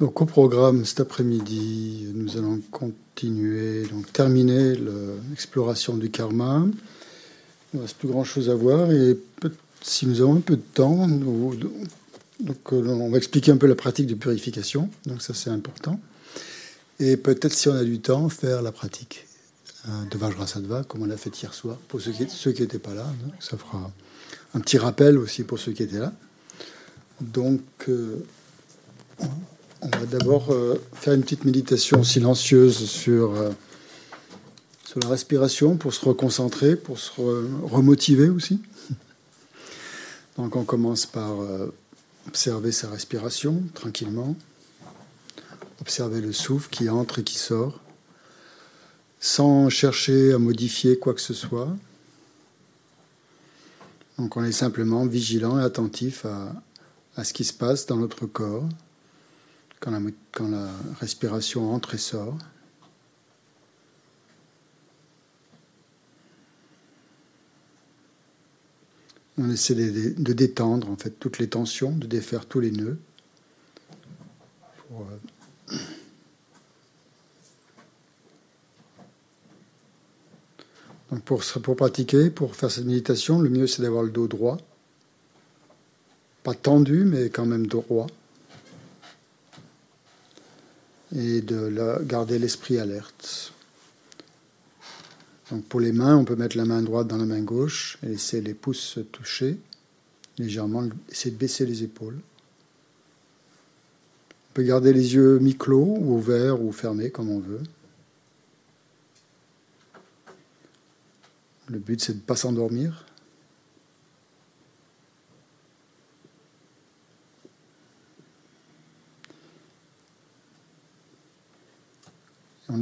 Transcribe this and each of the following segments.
Donc au programme cet après-midi, nous allons continuer, donc terminer l'exploration du karma. Il ne reste plus grand-chose à voir et si nous avons un peu de temps, nous, donc, euh, on va expliquer un peu la pratique de purification, donc ça c'est important. Et peut-être si on a du temps, faire la pratique euh, de Vajrasattva, comme on l'a fait hier soir, pour ceux qui n'étaient pas là. ça fera un petit rappel aussi pour ceux qui étaient là. Donc, euh, on va d'abord euh, faire une petite méditation silencieuse sur, euh, sur la respiration pour se reconcentrer, pour se remotiver aussi. Donc on commence par observer sa respiration tranquillement, observer le souffle qui entre et qui sort, sans chercher à modifier quoi que ce soit. Donc on est simplement vigilant et attentif à ce qui se passe dans notre corps quand la, respiration entre et sort. On essaie de, détendre en fait toutes les tensions, de défaire tous les nœuds. Euh, pour pratiquer, pour faire cette méditation, le mieux c'est d'avoir le dos droit. Pas tendu, mais quand même droit. Et de garder l'esprit alerte. Donc pour les mains, on peut mettre la main droite dans la main gauche et laisser les pouces se toucher légèrement, essayer de baisser les épaules. On peut garder les yeux mi-clos ou ouverts ou fermés comme on veut. Le but, c'est de ne pas s'endormir.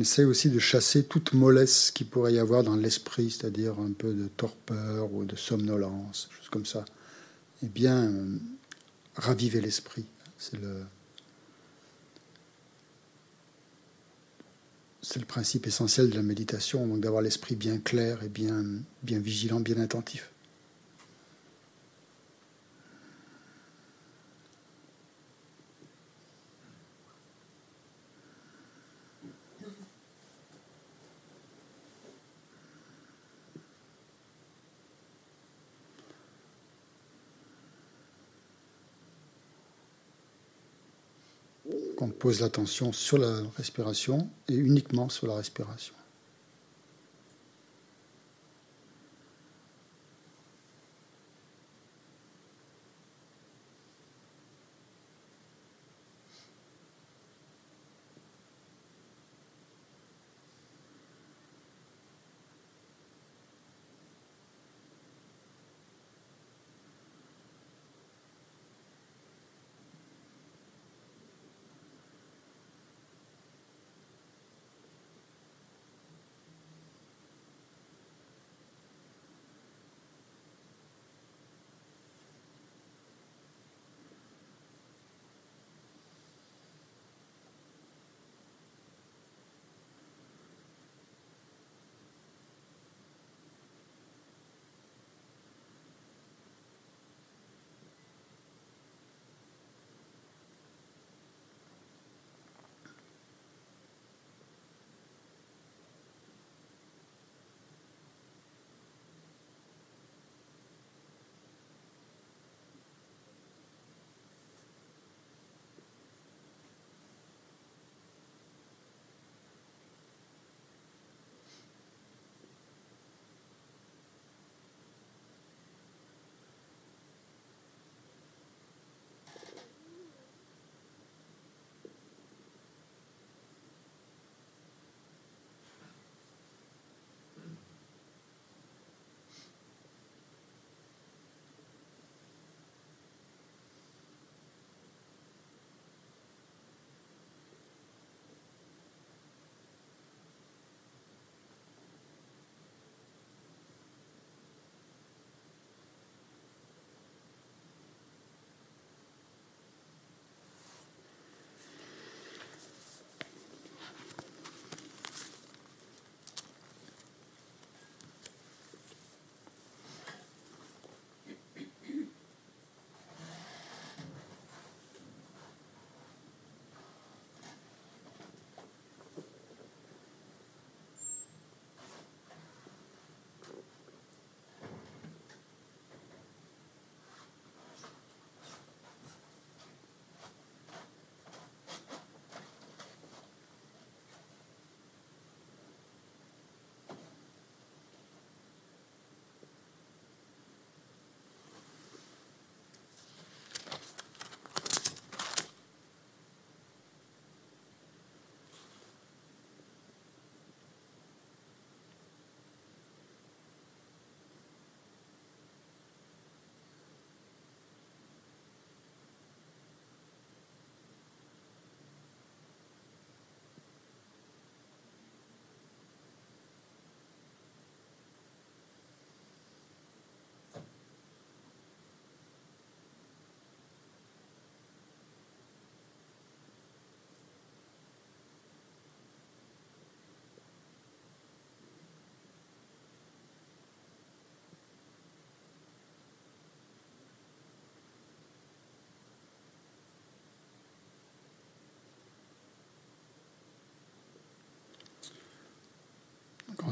Essaie aussi de chasser toute mollesse qui pourrait y avoir dans l'esprit, c'est-à-dire un peu de torpeur ou de somnolence, choses comme ça. Et bien euh, raviver l'esprit. C'est le, c'est le principe essentiel de la méditation, donc d'avoir l'esprit bien clair et bien, bien vigilant, bien attentif. Pose l'attention sur la respiration et uniquement sur la respiration.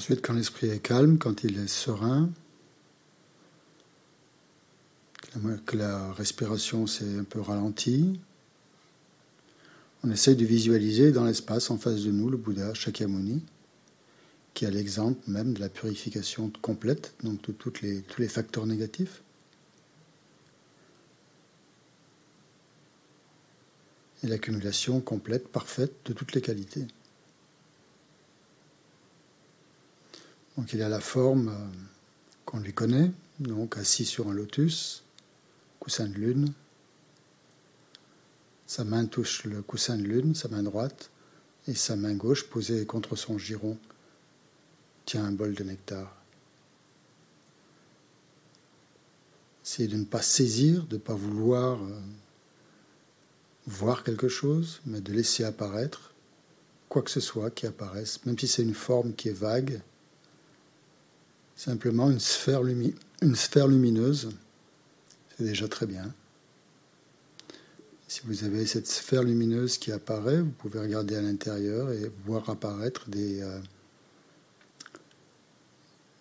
Ensuite, quand l'esprit est calme, quand il est serein, que la respiration s'est un peu ralentie, on essaye de visualiser dans l'espace en face de nous le Bouddha Shakyamuni, qui a l'exemple même de la purification complète, donc de tous les facteurs négatifs. Et l'accumulation complète, parfaite de toutes les qualités. Donc il a la forme euh, qu'on lui connaît, donc assis sur un lotus, coussin de lune. Sa main touche le coussin de lune, sa main droite, et sa main gauche posée contre son giron tient un bol de nectar. C'est de ne pas saisir, de ne pas vouloir euh, voir quelque chose, mais de laisser apparaître quoi que ce soit qui apparaisse, même si c'est une forme qui est vague, simplement une sphère, lumineuse, c'est déjà très bien. Si vous avez cette sphère lumineuse qui apparaît, vous pouvez regarder à l'intérieur et voir apparaître des, euh,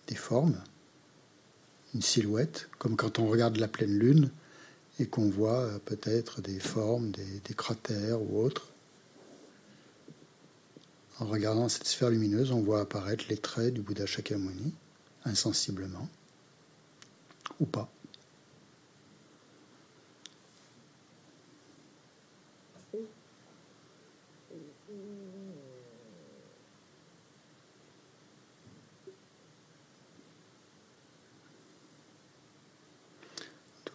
des formes, une silhouette, comme quand on regarde la pleine lune et qu'on voit euh, peut-être des formes, des, des, cratères ou autres. En regardant cette sphère lumineuse, on voit apparaître les traits du Bouddha Shakyamuni insensiblement, ou pas.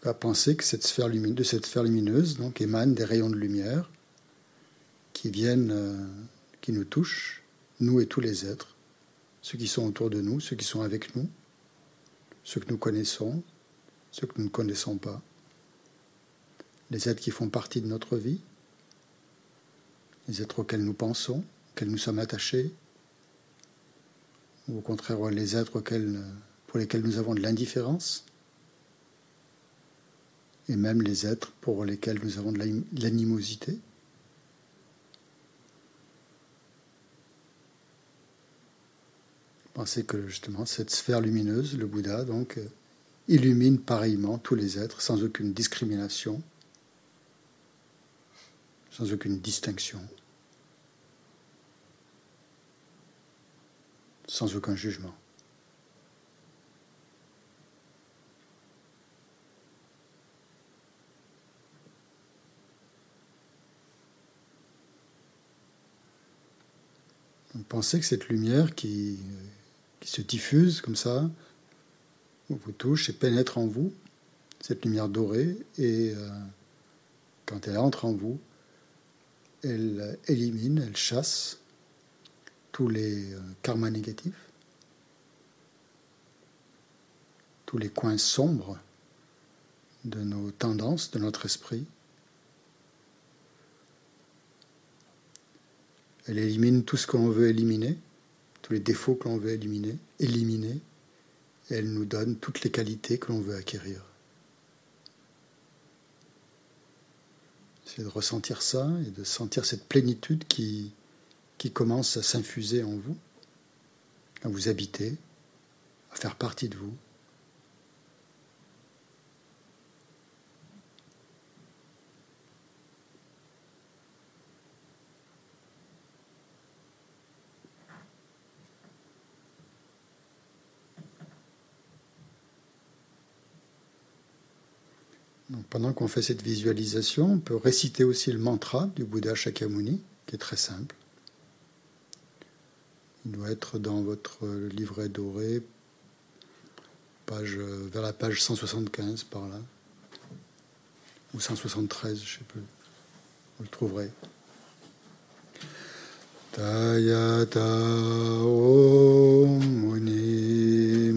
Cas, penser que cette sphère lumineuse, de cette sphère lumineuse donc, émanent des rayons de lumière qui viennent, euh, qui nous touchent, nous et tous les êtres ceux qui sont autour de nous, ceux qui sont avec nous, ceux que nous connaissons, ceux que nous ne connaissons pas, les êtres qui font partie de notre vie, les êtres auxquels nous pensons, auxquels nous sommes attachés, ou au contraire les êtres pour lesquels nous avons de l'indifférence, et même les êtres pour lesquels nous avons de l'animosité. Pensez que justement cette sphère lumineuse, le Bouddha, donc, euh, illumine pareillement tous les êtres sans aucune discrimination, sans aucune distinction, sans aucun jugement. pensez que cette lumière qui qui se diffuse comme ça, vous touche et pénètre en vous, cette lumière dorée, et euh, quand elle entre en vous, elle élimine, elle chasse tous les euh, karmas négatifs, tous les coins sombres de nos tendances, de notre esprit. Elle élimine tout ce qu'on veut éliminer tous les défauts que l'on veut éliminer, et elle nous donne toutes les qualités que l'on veut acquérir. C'est de ressentir ça et de sentir cette plénitude qui commence à s'infuser en vous, à vous habiter, à faire partie de vous. Pendant qu'on fait cette visualisation, on peut réciter aussi le mantra du Bouddha Shakyamuni, qui est très simple. Il doit être dans votre livret doré, page, vers la page 175 par là, ou 173, je ne sais plus. Vous le trouverez. Tayata Muni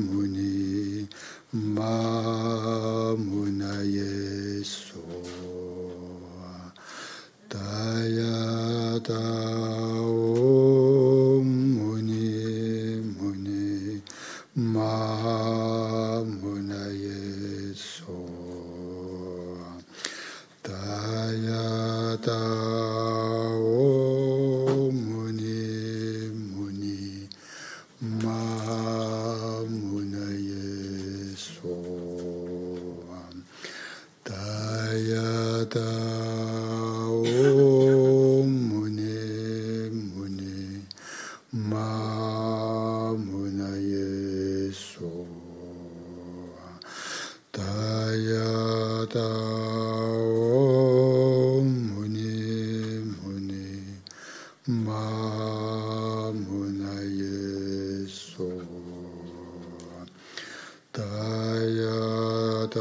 Ma Tayata Om Muni Muni Ma Munaye so Tayata Om Muni Muni Ma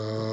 de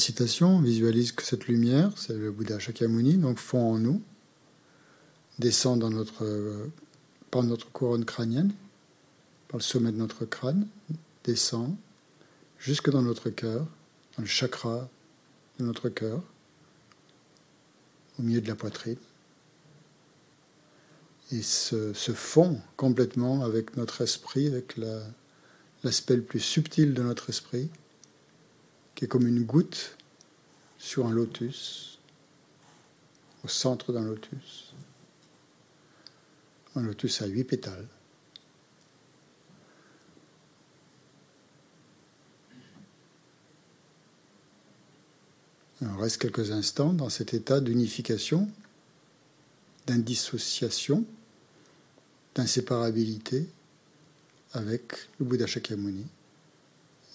la récitation, on visualise que cette lumière, c'est le Bouddha Shakyamuni, donc fond en nous, descend dans notre, par notre couronne crânienne, par le sommet de notre crâne, descend jusque dans notre cœur, dans le chakra de notre cœur, au milieu de la poitrine, et se fond complètement avec notre esprit, avec l'aspect le plus subtil de notre esprit, qui est comme une goutte sur un lotus, au centre d'un lotus. Un lotus à huit pétales. on reste quelques instants dans cet état d'unification, d'indissociation, d'inséparabilité avec le Bouddha Shakyamuni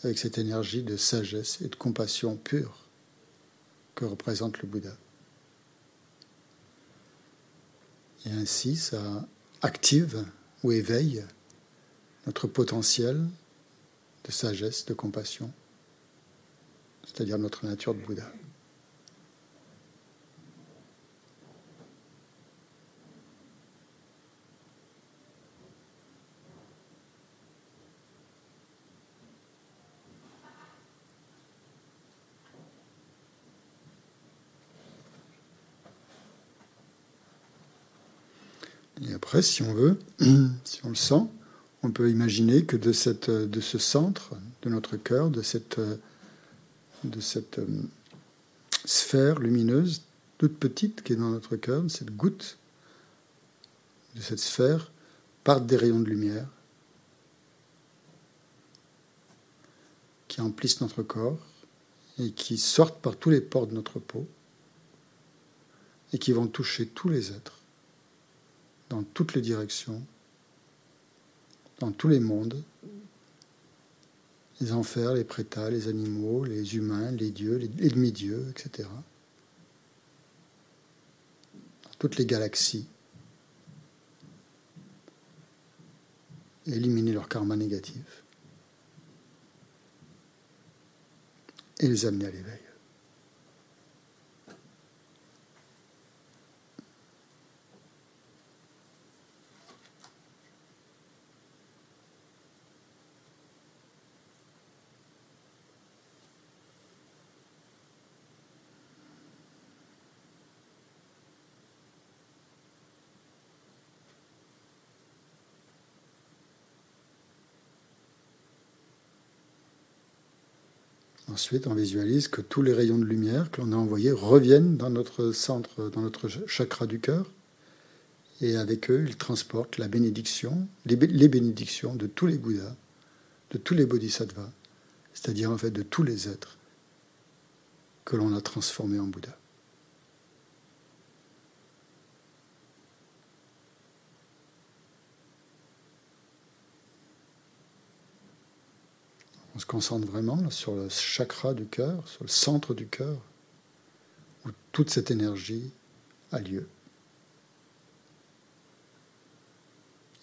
avec cette énergie de sagesse et de compassion pure que représente le Bouddha. Et ainsi, ça active ou éveille notre potentiel de sagesse, de compassion, c'est-à-dire notre nature de Bouddha. Et si on veut, si on le sent, on peut imaginer que de, cette, de ce centre de notre cœur, de cette, de cette euh, sphère lumineuse toute petite qui est dans notre cœur, de cette goutte, de cette sphère, partent des rayons de lumière qui emplissent notre corps et qui sortent par tous les pores de notre peau et qui vont toucher tous les êtres dans toutes les directions, dans tous les mondes, les enfers, les prétats, les animaux, les humains, les dieux, les demi-dieux, etc. Dans toutes les galaxies. éliminer leur karma négatif et les amener à l'éveil. Ensuite, on visualise que tous les rayons de lumière que l'on a envoyés reviennent dans notre centre, dans notre chakra du cœur, Et avec eux, ils transportent la bénédiction, les, bénédictions de tous les Bouddhas, de tous les Bodhisattvas, c'est-à-dire en fait de tous les êtres que l'on a transformés en Bouddha. On se concentre vraiment sur le chakra du cœur, sur le centre du cœur, où toute cette énergie a lieu.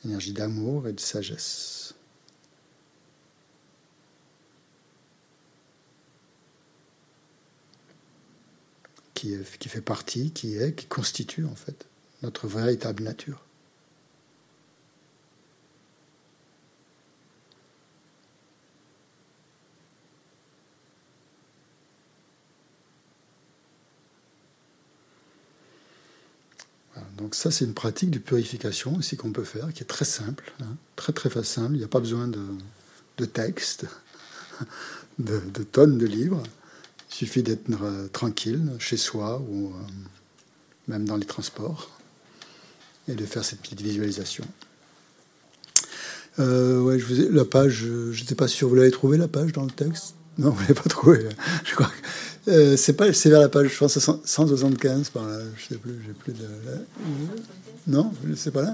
Énergie d'amour et de sagesse. Qui, qui fait partie, qui est, qui constitue en fait notre véritable nature. Donc ça, c'est une pratique de purification aussi qu'on peut faire, qui est très simple, hein, très très facile. Il n'y a pas besoin de, de texte, de, tonnes de livres. Il suffit d'être euh, tranquille chez soi ou euh, même dans les transports et de faire cette petite visualisation. Euh, ouais, la page, je ne sais pas si vous l'avez trouvé la page dans le texte? Non, vous ne l'avez pas trouvé. Je crois euh, c'est pas, c'est vers la page, je pense, 175 par là. Je sais plus, j'ai plus de. Non, c'est pas là?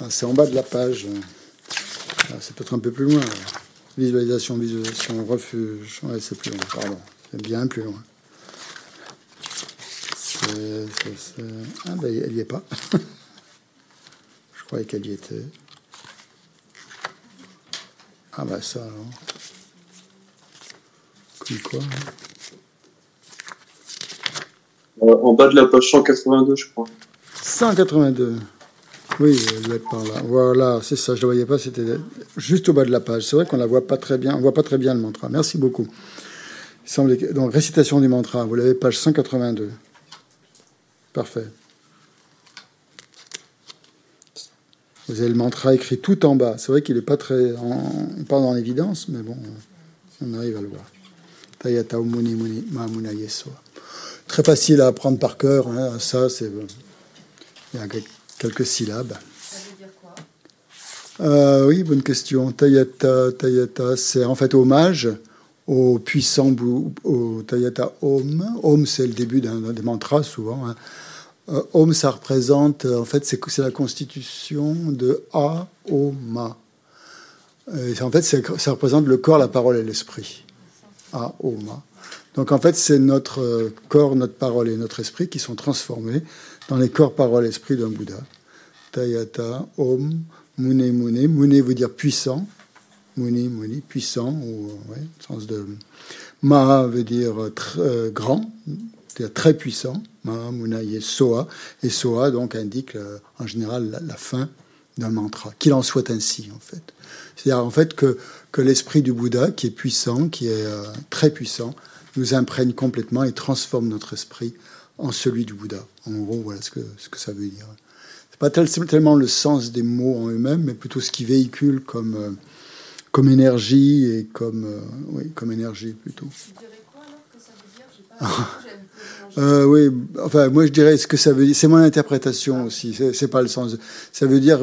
Ah, c'est en bas de la page. Ah, c'est peut-être un peu plus loin. Visualisation, visualisation, refuge. C'est plus loin. Pardon, c'est bien plus loin. Ah ben, elle y est pas. je croyais qu'elle y était. Ah bah ça alors. Comme quoi. Hein. Euh, en bas de la page 182, je crois. 182. Oui, elle être par là. Voilà, c'est ça, je ne la voyais pas, c'était juste au bas de la page. C'est vrai qu'on la voit pas très bien, on voit pas très bien le mantra. Merci beaucoup. Donc récitation du mantra, vous l'avez page 182. Parfait. Vous avez le mantra écrit tout en bas. C'est vrai qu'il n'est pas très en, pas dans l'évidence, mais bon, on arrive à le voir. Tayata muni muni très facile à apprendre par cœur. Hein. Ça, c'est il y a quelques syllabes. Ça veut dire quoi? Euh, Oui, bonne question. Tayata, Tayata, c'est en fait hommage au puissant au Tayata Om. Om, c'est le début d'un des mantras souvent. Hein. Euh, Om, ça représente, en fait, c'est la constitution de A, O, Ma. en fait, ça représente le corps, la parole et l'esprit. A, O, Ma. Donc en fait, c'est notre euh, corps, notre parole et notre esprit qui sont transformés dans les corps, parole, esprit d'un Bouddha. Tayata, Om, Mune, Mune. Mune veut dire puissant. Muni, Muni, puissant, ou ouais, sens de. Ma veut dire euh, grand, c'est-à-dire très puissant. Ma, Muna, Soa. Et Soa, donc, indique euh, en général la, fin d'un mantra. Qu'il en soit ainsi, en fait. C'est-à-dire, en fait, que, que l'esprit du Bouddha, qui est puissant, qui est très puissant, nous imprègne complètement et transforme notre esprit en celui du Bouddha. En gros, voilà ce que, ce que ça veut dire. C'est pas tellement le sens des mots en eux-mêmes, mais plutôt ce qui véhicule comme, euh, comme énergie et comme, euh, oui, comme énergie plutôt. Euh, oui, enfin, moi je dirais ce que ça veut dire. C'est mon interprétation aussi. C'est pas le sens. Ça veut dire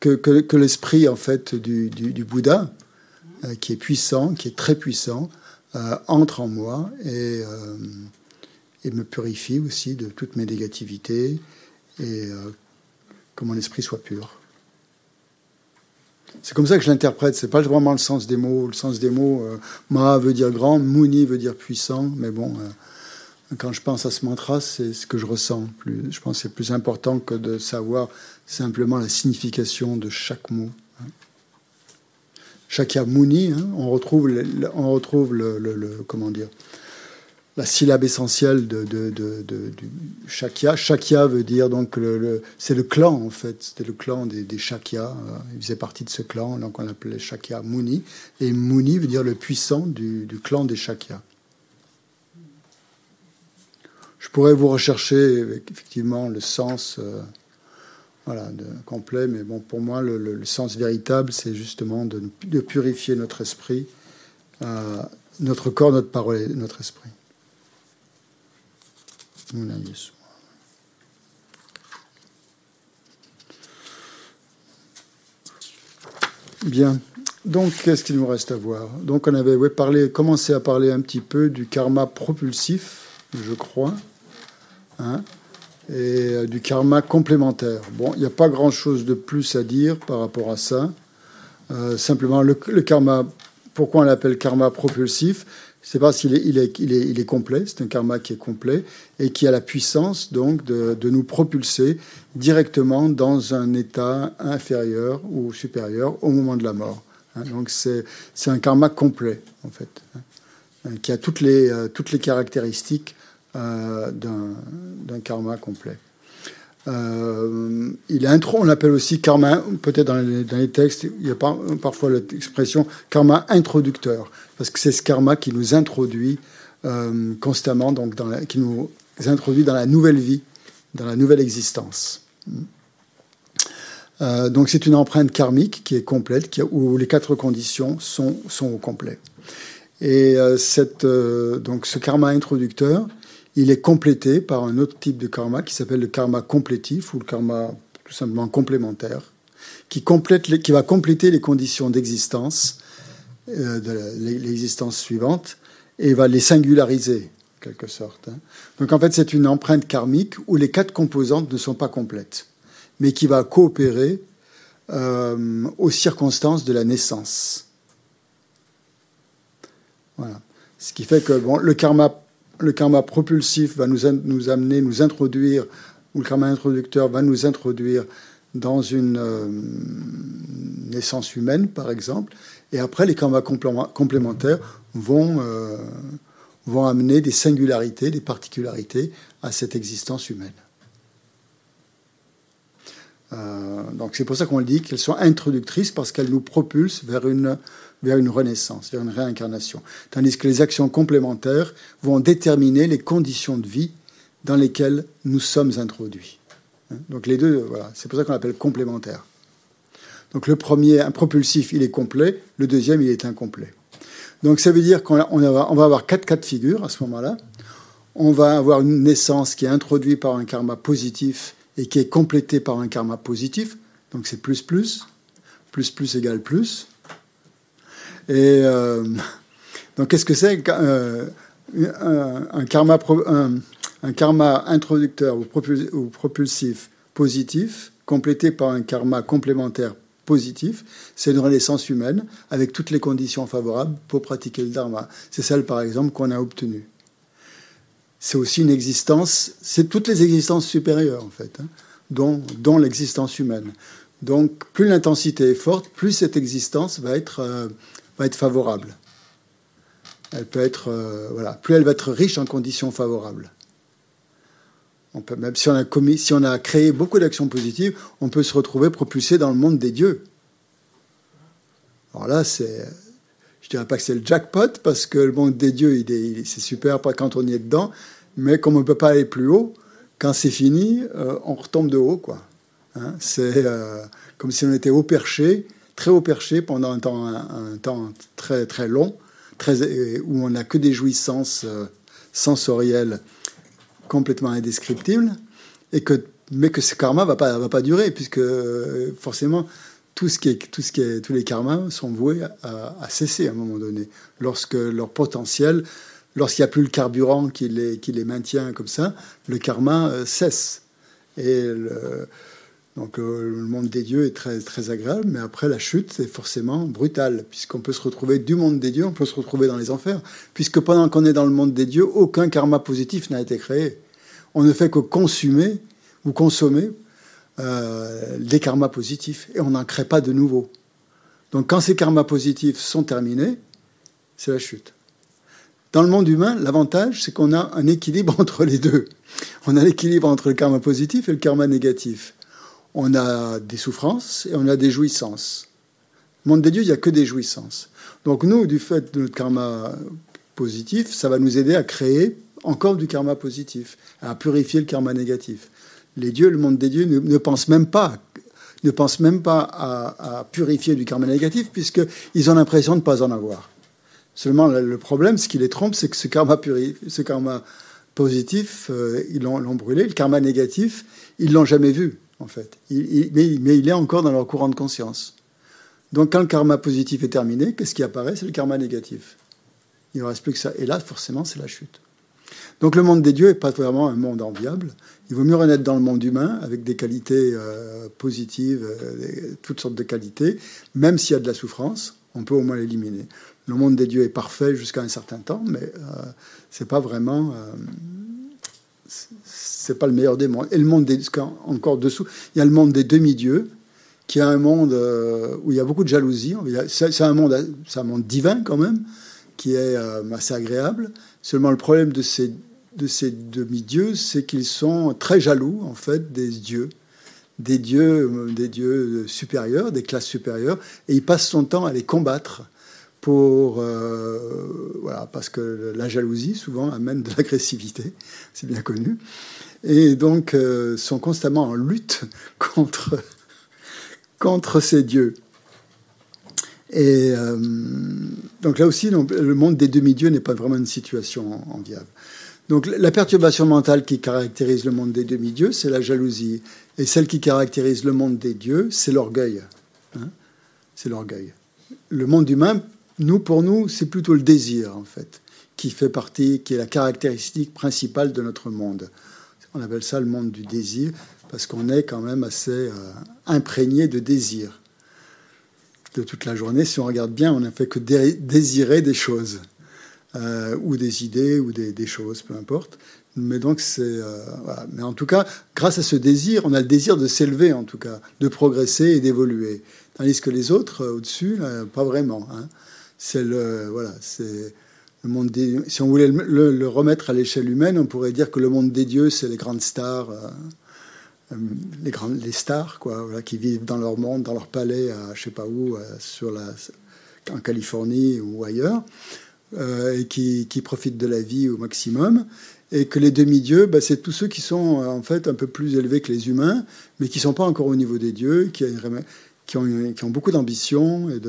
que, que, que l'esprit en fait du, du, du Bouddha, qui est puissant, qui est très puissant, euh, entre en moi et, euh, et, me purifie aussi de toutes mes négativités et euh, que mon esprit soit pur. C'est comme ça que je l'interprète. C'est pas vraiment le sens des mots. Le sens des mots, Ma veut dire grand, Muni veut dire puissant. Mais bon, quand je pense à ce mantra, c'est ce que je ressens. Plus, je pense que c'est plus important que de savoir simplement la signification de chaque mot. Shakyamuni, hein, on retrouve, on la syllabe essentielle de, de, du Shakya. Shakya veut dire donc le, c'est le clan en fait, c'était le clan des, des. Euh, il faisait partie de ce clan, donc on l'appelait Shakya Muni. Et Muni veut dire le puissant du, clan des Shakya. Je pourrais vous rechercher effectivement le sens. Euh, voilà, complet. Mais bon, pour moi, le, sens véritable, c'est justement de, purifier notre esprit, euh, notre corps, notre parole et notre esprit. Bien. Donc, qu'est-ce qu'il nous reste à voir? Donc, on avait parlé, commencé à parler un petit peu du karma propulsif, je crois. Hein et euh, du karma complémentaire. Bon, il n'y a pas grand-chose de plus à dire par rapport à ça. Euh, simplement, le, karma, pourquoi on l'appelle karma propulsif? C'est parce qu'il est, il est, complet, c'est un karma qui est complet et qui a la puissance donc de, nous propulser directement dans un état inférieur ou supérieur au moment de la mort. Hein. donc c'est, un karma complet en fait, hein, qui a toutes les, euh, toutes les caractéristiques euh, d'un, karma complet. Euh, il intro, on l'appelle aussi karma, peut-être dans les, textes, il y a parfois l'expression karma introducteur, parce que c'est ce karma qui nous introduit euh, constamment, donc qui nous introduit dans la nouvelle vie, dans la nouvelle existence. Euh, donc c'est une empreinte karmique qui est complète, où les quatre conditions sont, sont au complet. Et donc ce karma introducteur, il est complété par un autre type de karma qui s'appelle le karma complétif ou le karma tout simplement complémentaire, qui, va compléter les conditions d'existence euh, de l'existence suivante et va les singulariser, en quelque sorte. Hein. Donc en fait, c'est une empreinte karmique où les quatre composantes ne sont pas complètes, mais qui va coopérer euh, aux circonstances de la naissance. Voilà. Ce qui fait que le karma le karma propulsif va nous, amener, nous introduire, ou le karma introducteur va nous introduire dans une euh, naissance humaine, par exemple, et après les karmas complémentaires vont, euh, vont amener des singularités, des particularités à cette existence humaine. Euh, donc c'est pour ça qu'on le dit qu'elles sont introductrices parce qu'elles nous propulsent vers une vers une renaissance, vers une réincarnation. Tandis que les actions complémentaires vont déterminer les conditions de vie dans lesquelles nous sommes introduits. Hein? Donc les deux, voilà, c'est pour ça qu'on l'appelle complémentaire. Donc le premier, un propulsif, il est complet, le deuxième, il est incomplet. Donc ça veut dire qu'on va, avoir quatre cas de figure à ce moment-là. On va avoir une naissance qui est introduite par un karma positif et qui est complétée par un karma positif. Donc c'est plus plus, plus plus égale plus. Et euh, donc, qu'est-ce que c'est euh, un, karma, un, karma introducteur ou, propulsif positif, complété par un karma complémentaire positif, c'est une renaissance humaine avec toutes les conditions favorables pour pratiquer le dharma. C'est celle, par exemple, qu'on a obtenue. C'est aussi une existence, c'est toutes les existences supérieures, en fait, hein, dont, dont l'existence humaine. Donc, plus l'intensité est forte, plus cette existence va être euh, va être favorable. Elle peut être, euh, voilà, plus elle va être riche en conditions favorables. On peut, même si on a commis, si on a créé beaucoup d'actions positives, on peut se retrouver propulsé dans le monde des dieux. Alors là, c'est, je dirais pas que c'est le jackpot parce que le monde des dieux, il c'est super quand on y est dedans, mais comme on ne peut pas aller plus haut, quand c'est fini, euh, on retombe de haut, quoi. Hein, c'est euh, comme si on était haut perché très haut perché pendant un temps, un, temps très, très long, très, où on n'a que des jouissances euh, sensorielles complètement indescriptibles, et que, mais que ce karma va pas, va pas durer, puisque euh, forcément, tout ce qui est, tout ce qui est, tous les karmas sont voués à, cesser à un moment donné, lorsque leur potentiel, lorsqu'il n'y a plus le carburant qui les, qui les maintient comme ça, le karma euh, cesse. Et le, donc euh, le monde des dieux est très, très agréable, mais après la chute, c'est forcément brutal, puisqu'on peut se retrouver du monde des dieux, on peut se retrouver dans les enfers, puisque pendant qu'on est dans le monde des dieux, aucun karma positif n'a été créé. On ne fait que consumer ou consommer euh, des karmas positifs, et on n'en crée pas de nouveaux. Donc quand ces karmas positifs sont terminés, c'est la chute. Dans le monde humain, l'avantage, c'est qu'on a un équilibre entre les deux. On a l'équilibre entre le karma positif et le karma négatif on a des souffrances et on a des jouissances. Le monde des dieux, il n'y a que des jouissances. Donc nous, du fait de notre karma positif, ça va nous aider à créer encore du karma positif, à purifier le karma négatif. Les dieux, le monde des dieux, ne, pensent même pas ne pensent même pas à, purifier du karma négatif, puisqu'ils ont l'impression de ne pas en avoir. Seulement, le problème, ce qui les trompe, c'est que ce karma, ce karma positif, euh, ils l'ont brûlé. Le karma négatif, ils l'ont jamais vu en fait. mais, il est encore dans leur courant de conscience. Donc quand le karma positif est terminé, qu'est-ce qui apparaît? C'est le karma négatif. Il ne reste plus que ça. Et là, forcément, c'est la chute. Donc le monde des dieux n'est pas vraiment un monde enviable. Il vaut mieux renaître dans le monde humain avec des qualités euh, positives, euh, toutes sortes de qualités, même s'il y a de la souffrance, on peut au moins l'éliminer. Le monde des dieux est parfait jusqu'à un certain temps, mais euh, c'est pas vraiment, c'est pas le meilleur des mondes. Et le monde des encore dessous, il y a le monde des demi-dieux, qui est un monde où il y a beaucoup de jalousie. C'est un monde, un monde divin quand même, qui est assez agréable. Seulement le problème de ces de ces demi-dieux, c'est qu'ils sont très jaloux, en fait, des dieux, des dieux, euh, des dieux supérieurs, des classes supérieures, et ils passent son temps à les combattre pour, euh, voilà, parce que la jalousie souvent amène de l'agressivité, c'est bien connu, et donc euh, sont constamment en lutte contre contre ces dieux. Et donc là aussi, le monde des demi-dieux n'est pas vraiment une situation enviable. Donc la perturbation mentale qui caractérise le monde des demi-dieux, c'est la jalousie. Et celle qui caractérise le monde des dieux, c'est l'orgueil. Hein. c'est l'orgueil. Le monde humain, nous, pour nous, c'est plutôt le désir, en fait, qui fait partie, qui est la caractéristique principale de notre monde. On appelle ça le monde du désir, parce qu'on est quand même assez euh, imprégné de désir. De toute la journée, si on regarde bien, on n'a fait que désirer des choses. Euh, ou des idées, ou des, choses, peu importe. Mais donc c'est, euh, Mais en tout cas, grâce à ce désir, on a le désir de s'élever, en tout cas, de progresser et d'évoluer. Tandis que les autres au-dessus, pas vraiment. Hein. C'est le, voilà, c'est le monde. Si on voulait le, remettre à l'échelle humaine, on pourrait dire que le monde des dieux, c'est les grandes stars. les, grandes, les stars, quoi, qui vivent dans leur monde, dans leur palais, à je sais pas où, la, en Californie ou ailleurs. Euh, et qui, profitent de la vie au maximum. Et que les demi-dieux, bah, c'est tous ceux qui sont euh, en fait un peu plus élevés que les humains, mais qui ne sont pas encore au niveau des dieux, qui, qui, ont, qui beaucoup d'ambition et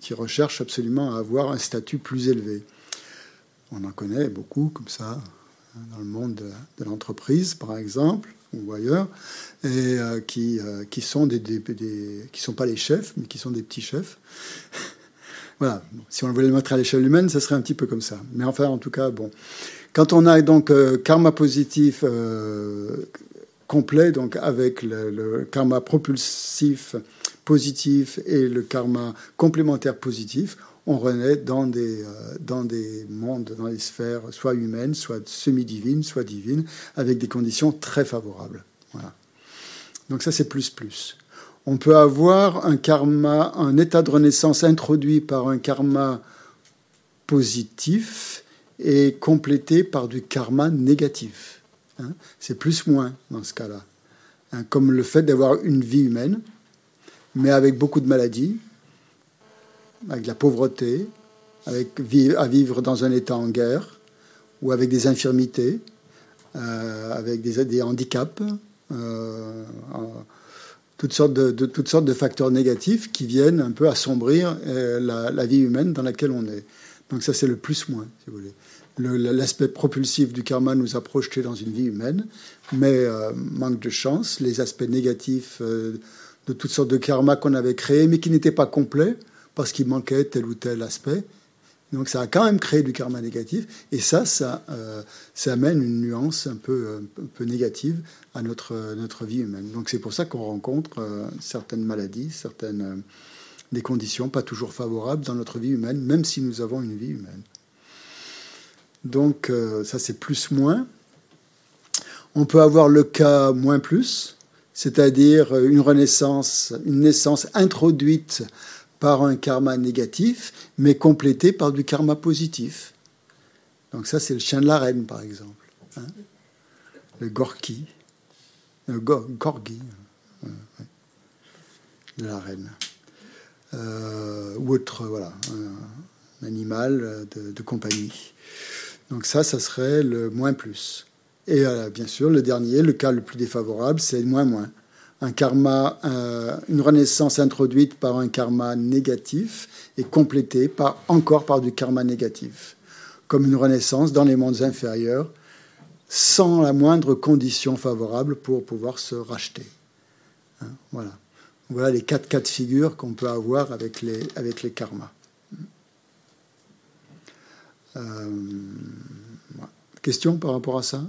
qui recherchent absolument à avoir un statut plus élevé. On en connaît beaucoup comme ça, hein, dans le monde de, l'entreprise, par exemple, ou ailleurs, et euh, qui, qui sont des, qui sont pas les chefs, mais qui sont des petits chefs. Voilà. Si on voulait le mettre à l'échelle humaine, ça serait un petit peu comme ça. Mais enfin, en tout cas, bon. Quand on a donc euh, karma positif euh, complet, donc avec le, karma propulsif positif et le karma complémentaire positif, on renaît dans des, euh, dans des mondes, dans des sphères, soit humaines, soit semi-divines, soit divines, avec des conditions très favorables. Voilà. Donc ça, c'est plus plus on peut avoir un karma, un état de renaissance introduit par un karma positif et complété par du karma négatif. Hein. C'est plus-moins dans ce cas-là. Hein, comme le fait d'avoir une vie humaine, mais avec beaucoup de maladies, avec la pauvreté, avec à vivre dans un état en guerre, ou avec des infirmités, euh, avec des, handicaps. Euh, toutes sortes de, toutes sortes de facteurs négatifs qui viennent un peu assombrir euh, la, vie humaine dans laquelle on est. Donc ça, c'est le plus-moins, si vous voulez. L'aspect propulsif du karma nous a projetés dans une vie humaine, mais manque de chance, les aspects négatifs de toutes sortes de karma qu'on avait créés, mais qui n'étaient pas complets, parce qu'il manquait tel ou tel aspect, donc ça a quand même créé du karma négatif, et ça, ça, euh, amène une nuance un peu, négative à notre, notre vie humaine. Donc c'est pour ça qu'on rencontre euh, certaines maladies, certaines euh, des conditions pas toujours favorables dans notre vie humaine, même si nous avons une vie humaine. Donc ça c'est plus-moins. On peut avoir le cas moins plus, c'est-à-dire une renaissance, une naissance introduite par un karma négatif, mais complété par du karma positif. Donc ça, c'est le chien de la reine, par exemple. Hein. le gorki, le gorgi de la reine. Euh, ou autre, voilà, un, animal de, compagnie. Donc ça, ça serait le moins plus. Et euh, bien sûr, le dernier, le cas le plus défavorable, c'est le moins moins un karma, euh, une renaissance introduite par un karma négatif et complétée encore par du karma négatif, comme une renaissance dans les mondes inférieurs, sans la moindre condition favorable pour pouvoir se racheter. Hein, voilà. Voilà les quatre cas de figure qu'on peut avoir avec les, avec les karmas. Euh, question par rapport à ça?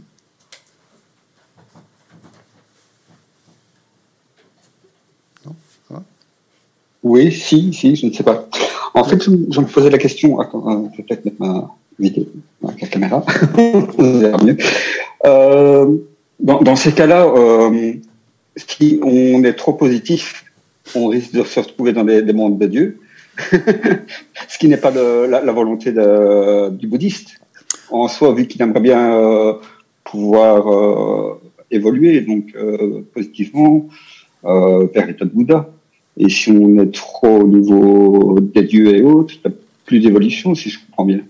Oui, si, si, je ne sais pas. En fait, je me posais la question. Euh, je vais peut-être mettre ma vidéo, ma caméra. euh, dans, ces cas-là, euh, si on est trop positif, on risque de se retrouver dans des, des mondes de Dieu, ce qui n'est pas la, volonté du bouddhiste. En soi, vu qu'il aimerait bien pouvoir évoluer, donc euh, vers l'état de Bouddha. Et si on est trop au niveau des dieux et autres, il n'y a plus d'évolution, si je comprends bien.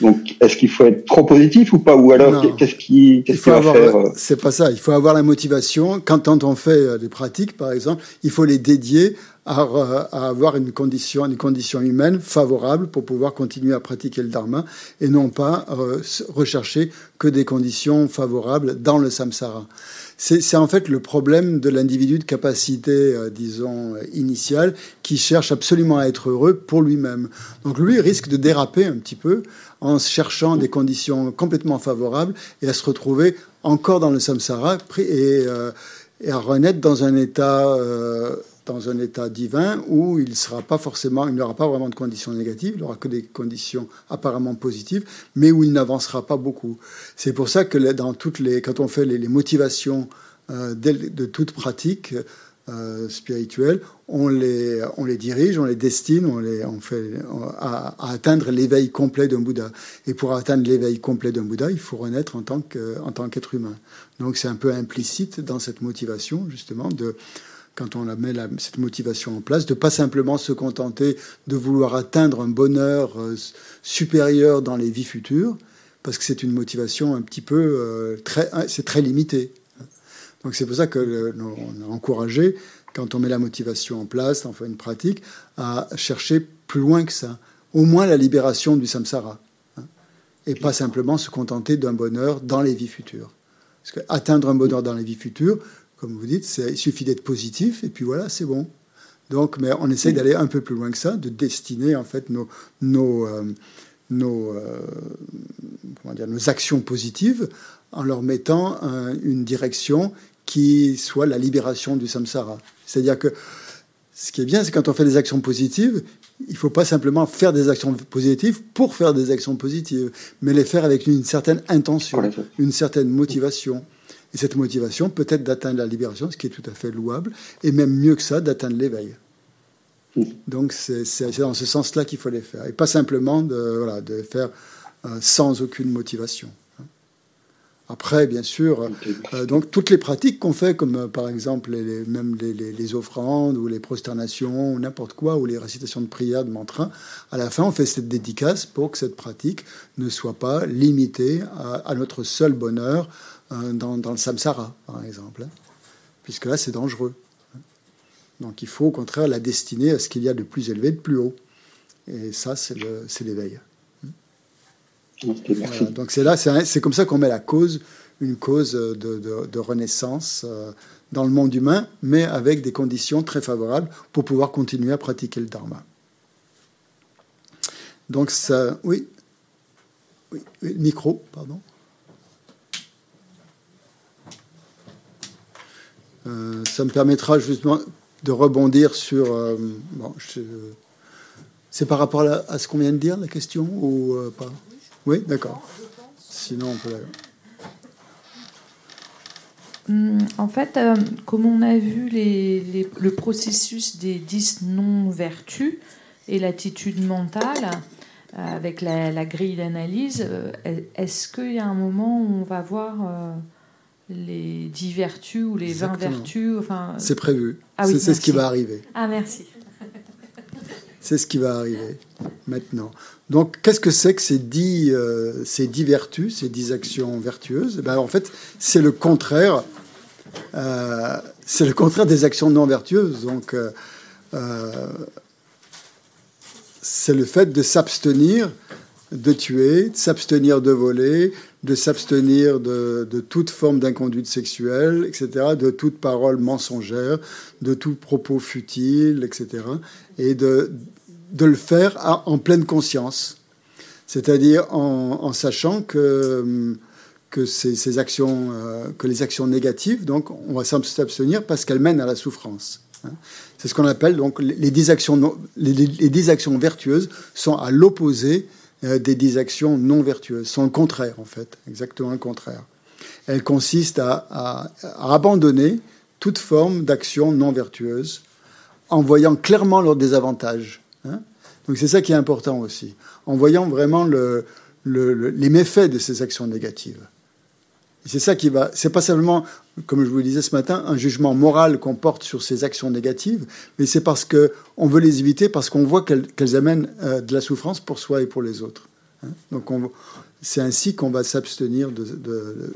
Donc, est-ce qu'il faut être trop positif ou pas? Ou alors, qu'est-ce qui, qu'est-ce qu'il va faire euh C'est pas ça. Il faut avoir la motivation. Quand, on fait euh, des pratiques, par exemple, il faut les dédier à, à, avoir une condition, une condition humaine favorable pour pouvoir continuer à pratiquer le dharma et non pas euh, rechercher que des conditions favorables dans le samsara. C'est en fait le problème de l'individu de capacité, euh, disons, initiale, qui cherche absolument à être heureux pour lui-même. Donc lui risque de déraper un petit peu en cherchant des conditions complètement favorables et à se retrouver encore dans le samsara et, euh, et à renaître dans un état euh, dans un état divin où il sera pas forcément, il n'aura pas vraiment de conditions négatives, il n'aura que des conditions apparemment positives, mais où il n'avancera pas beaucoup. C'est pour ça que dans toutes les, quand on fait les, motivations euh, de, de, toute pratique euh, spirituelle, on les, on les dirige, on les destine, on les, on fait à, à atteindre l'éveil complet d'un Bouddha. Et pour atteindre l'éveil complet d'un Bouddha, il faut renaître en tant que, en tant qu'être humain. Donc c'est un peu implicite dans cette motivation justement de quand on met la, cette motivation en place, de pas simplement se contenter de vouloir atteindre un bonheur euh, supérieur dans les vies futures, parce que c'est une motivation un petit peu euh, très, c'est très limité. Donc c'est pour ça que le, on a encouragé, quand on met la motivation en place, on fait une pratique, à chercher plus loin que ça, au moins la libération du samsara, hein, et pas simplement se contenter d'un bonheur dans les vies futures. Parce que atteindre un bonheur dans les vies futures, comme vous dites, il suffit d'être positif et puis voilà, c'est bon. Donc, mais on essaye d'aller un peu plus loin que ça, de destiner en fait nos, nos, euh, nos, euh, comment dire, nos actions positives en leur mettant un, une direction qui soit la libération du samsara. C'est-à-dire que ce qui est bien, c'est quand on fait des actions positives, il ne faut pas simplement faire des actions positives pour faire des actions positives, mais les faire avec une certaine intention, une certaine motivation. Et cette motivation peut être d'atteindre la libération, ce qui est tout à fait louable, et même mieux que ça, d'atteindre l'éveil. Donc c'est dans ce sens-là qu'il faut les faire, et pas simplement de, voilà, de faire euh, sans aucune motivation. Après, bien sûr, euh, donc toutes les pratiques qu'on fait, comme euh, par exemple les, même les, offrandes ou les prosternations ou n'importe quoi, ou les récitations de prière, de mantra, à la fin, on fait cette dédicace pour que cette pratique ne soit pas limitée à, à notre seul bonheur, euh, dans, dans, le samsara, par exemple, hein, puisque là, c'est dangereux. Donc il faut au contraire la destiner à ce qu'il y a de plus élevé, de plus haut. Et ça, c'est l'éveil. Voilà, donc c'est là, c'est comme ça qu'on met la cause, une cause de, de, de, renaissance euh, dans le monde humain, mais avec des conditions très favorables pour pouvoir continuer à pratiquer le dharma. Donc ça, oui, oui micro, pardon. Euh, ça me permettra justement de rebondir sur. Euh, bon, c'est par rapport à, ce qu'on vient de dire, la question, ou euh, pas? Oui, d'accord. Sinon, on peut la... Hum, en fait, comme on a vu le processus des dix non-vertus et l'attitude mentale, avec la, grille d'analyse, est-ce qu'il y a un moment où on va voir les 10 vertus ou les Exactement. 20 vertus enfin... C'est prévu. Ah oui, c'est ce qui va arriver. Ah, merci. c'est ce qui va arriver maintenant. Donc, qu'est-ce que c'est que ces 10, euh, ces 10 vertus, ces 10 actions vertueuses? Ben, En fait, c'est le contraire. Euh, c'est le contraire des actions non vertueuses. Donc, euh, c'est le fait de s'abstenir de tuer, de s'abstenir de voler, de s'abstenir de, toute forme d'inconduite sexuelle, etc., de toute parole mensongère, de tout propos futile, etc., et de, de le faire en pleine conscience, c'est-à-dire en, sachant que, que ces, actions, euh, que les actions négatives, donc on va s'abstenir parce qu'elles mènent à la souffrance. Hein. C'est ce qu'on appelle donc les dix actions, les, les actions vertueuses sont à l'opposé des dix actions non vertueuses, sont le contraire en fait, exactement le contraire. Elles consistent à, abandonner toute forme d'action non vertueuse en voyant clairement leurs désavantages. Hein. Donc c'est ça qui est important aussi, en voyant vraiment le, les méfaits de ces actions négatives. C'est ça qui va. C'est pas simplement, comme je vous le disais ce matin, un jugement moral qu'on porte sur ces actions négatives, mais c'est parce que on veut les éviter, parce qu'on voit qu'elles amènent euh, de la souffrance pour soi et pour les autres. Hein. Donc c'est ainsi qu'on va s'abstenir de,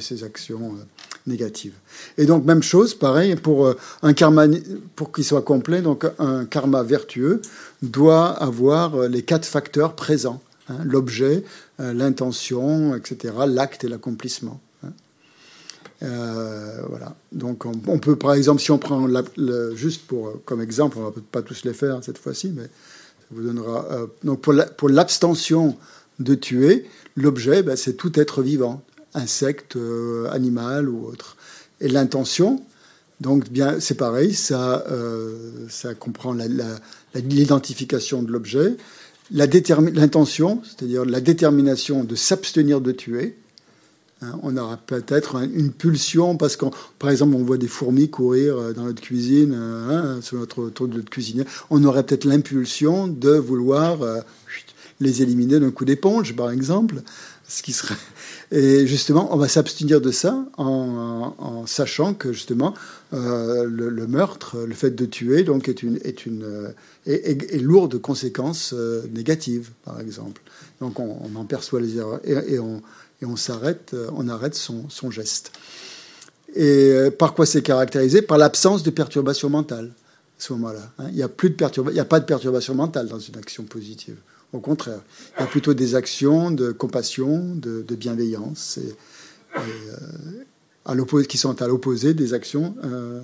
ces, actions euh, négatives. Et donc même chose, pareil pour euh, un karma, pour qu'il soit complet. Donc un karma vertueux doit avoir les quatre facteurs présents hein. l'objet, l'intention, etc., l'acte et l'accomplissement. Euh, voilà. Donc on, peut, par exemple, si on prend juste pour comme exemple, on va pas tous les faire cette fois-ci, mais ça vous donnera. Euh, donc pour l'abstention de tuer, l'objet, ben, c'est tout être vivant, insecte, animal ou autre. Et l'intention, donc bien, c'est pareil, ça, ça comprend l'identification de l'objet, l'intention, c'est-à-dire la détermination de s'abstenir de tuer. Hein, on aura peut-être une pulsion parce que, par exemple, on voit des fourmis courir euh, dans notre cuisine, euh, hein, sur notre tour de cuisinier. On aurait peut-être l'impulsion de vouloir euh, les éliminer d'un coup d'éponge, par exemple, ce qui serait et justement, on va s'abstenir de ça en, sachant que justement le, meurtre, le fait de tuer, donc est une est une est, conséquences négatives, par exemple. Donc on, en perçoit les erreurs et, on et on s'arrête, on arrête son, geste. Et par quoi c'est caractérisé? Par l'absence de perturbation mentale à ce moment-là. Hein. Il n'y a plus de il n'y a pas de perturbation mentale dans une action positive. Au contraire, il y a plutôt des actions de compassion, de, bienveillance, euh, qui sont à l'opposé des actions, euh,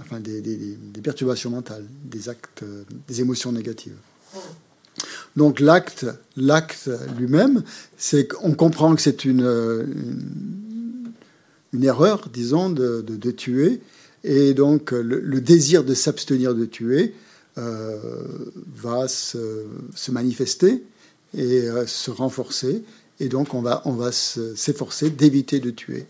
enfin des, perturbations mentales, des actes, euh, des émotions négatives. Donc l'acte, l'acte lui-même, c'est qu'on comprend que c'est une, une, erreur, disons, de, tuer, et donc le désir de s'abstenir de tuer euh, va se, manifester et euh, se renforcer. Et donc, on va, on va s'efforcer d'éviter de tuer.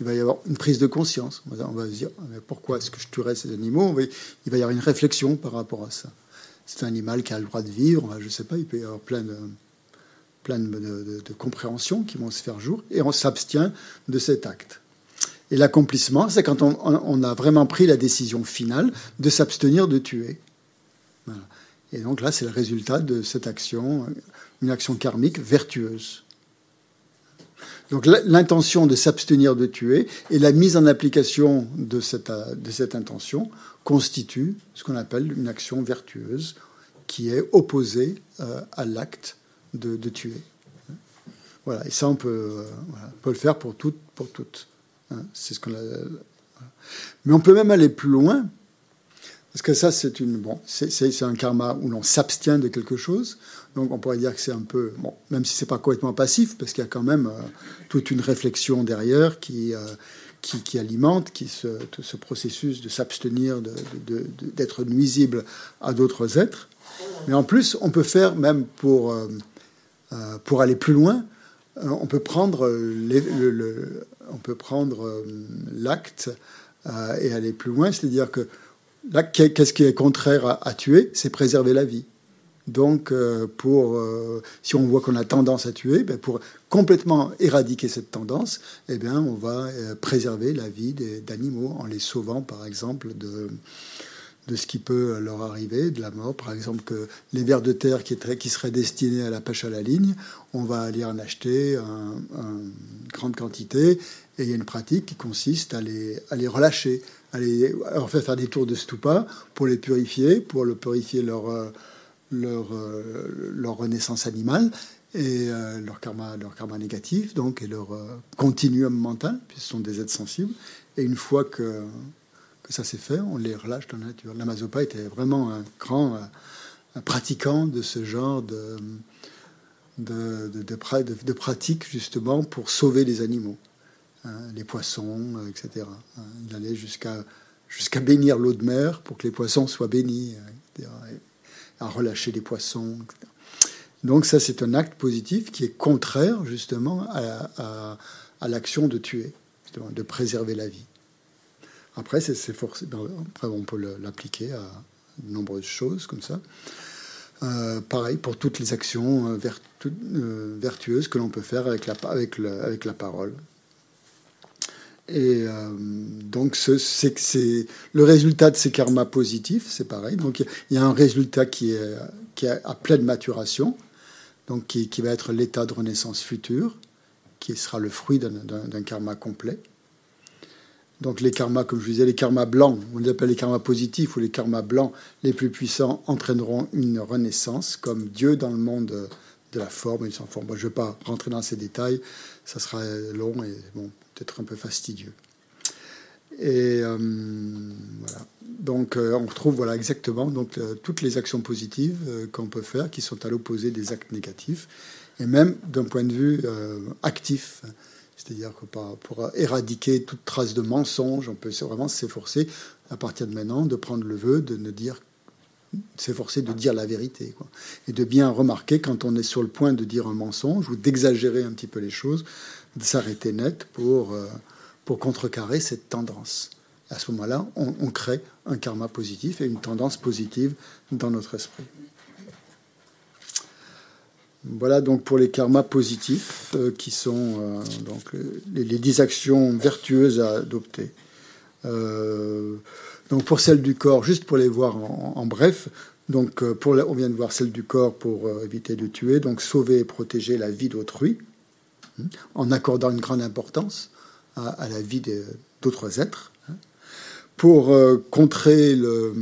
Il va y avoir une prise de conscience. On va, se dire mais pourquoi est-ce que je tuerais ces animaux? Il va y avoir une réflexion par rapport à ça. C'est un animal qui a le droit de vivre. Je ne sais pas, il peut y avoir plein de, plein de, compréhensions qui vont se faire jour. Et on s'abstient de cet acte. Et l'accomplissement, c'est quand on, on, a vraiment pris la décision finale de s'abstenir de tuer. Et donc là, c'est le résultat de cette action, une action karmique vertueuse. Donc l'intention de s'abstenir de tuer et la mise en application de cette, intention constitue ce qu'on appelle une action vertueuse qui est opposée euh, à l'acte de, tuer. Voilà, et ça on peut, euh, peut le faire pour toutes. Pour toutes hein. C'est ce qu'on Mais on peut même aller plus loin parce que ça, c'est une bon, c'est un karma où l'on s'abstient de quelque chose. Donc, on pourrait dire que c'est un peu bon, même si c'est pas complètement passif, parce qu'il y a quand même euh, toute une réflexion derrière qui, euh, qui, qui, alimente qui ce, ce processus de s'abstenir d'être de, nuisible à d'autres êtres. Mais en plus, on peut faire même pour euh, pour aller plus loin, on peut prendre le, on peut l'acte et aller plus loin, c'est-à-dire que Là, qu'est-ce qui est contraire à, tuer? C'est préserver la vie. Donc, euh, pour, euh, si on voit qu'on a tendance à tuer, ben, pour complètement éradiquer cette tendance, eh bien, on va euh, préserver la vie d'animaux en les sauvant, par exemple, de, de ce qui peut leur arriver, de la mort. Par exemple, que les vers de terre qui, qui seraient destinés à la pêche à la ligne, on va aller en acheter une grande quantité. Et il y a une pratique qui consiste à les, à les relâcher aller leur faire faire des tours de stupa pour les purifier, pour le purifier leur, leur, euh, leur renaissance animale. et euh, leur karma, leur karma négatif, donc, et leur euh, continuum mental, puisque ce sont des êtres sensibles. Et une fois que, que ça s'est fait, on les relâche dans la nature. L'Amazopa était vraiment un grand euh, pratiquant de ce genre de, de, de, de, pratiques, justement, pour sauver les animaux, hein, les poissons, etc. Hein, il allait jusqu'à jusqu'à bénir l'eau de mer pour que les poissons soient bénis, etc. à relâcher les poissons. Donc ça, c'est un acte positif qui est contraire justement à, l'action de tuer, de préserver la vie. Après, c'est forcé. Après, on peut l'appliquer à de nombreuses choses comme ça. Euh, pareil pour toutes les actions euh, euh, vertueuses que l'on peut faire avec la, avec, avec la parole. Et donc, c'est le résultat de ces karmas positifs, c'est pareil. Donc, il y a un résultat qui est, à pleine maturation, donc qui, va être l'état de renaissance future, qui sera le fruit d'un karma complet. Donc les karmas, comme je vous disais, les karmas blancs, on les appelle les karmas positifs ou les karmas blancs les plus puissants entraîneront une renaissance comme Dieu dans le monde de la forme et sans forme. Je ne vais pas rentrer dans ces détails, ça sera long et bon, peut-être un peu fastidieux. Et euh, voilà. Donc euh, on retrouve voilà exactement donc euh, toutes les actions positives qu'on peut faire qui sont à l'opposé des actes négatifs et même d'un point de vue actif. C'est-à-dire que pour éradiquer toute trace de mensonge, on peut vraiment s'efforcer à partir de maintenant de prendre le vœu de ne dire s'efforcer de dire la vérité quoi. et de bien remarquer quand on est sur le point de dire un mensonge ou d'exagérer un petit peu les choses, de s'arrêter net pour pour contrecarrer cette tendance. À ce moment-là, on, crée un karma positif et une tendance positive dans notre esprit. Voilà donc pour les karmas positifs euh, qui sont euh, donc les, dix actions vertueuses à adopter. Euh, donc pour celles du corps, juste pour les voir en, bref, donc pour on vient de voir celle du corps pour éviter de tuer, donc sauver et protéger la vie d'autrui, en accordant une grande importance à, la vie d'autres êtres. Hein. Pour euh, contrer le,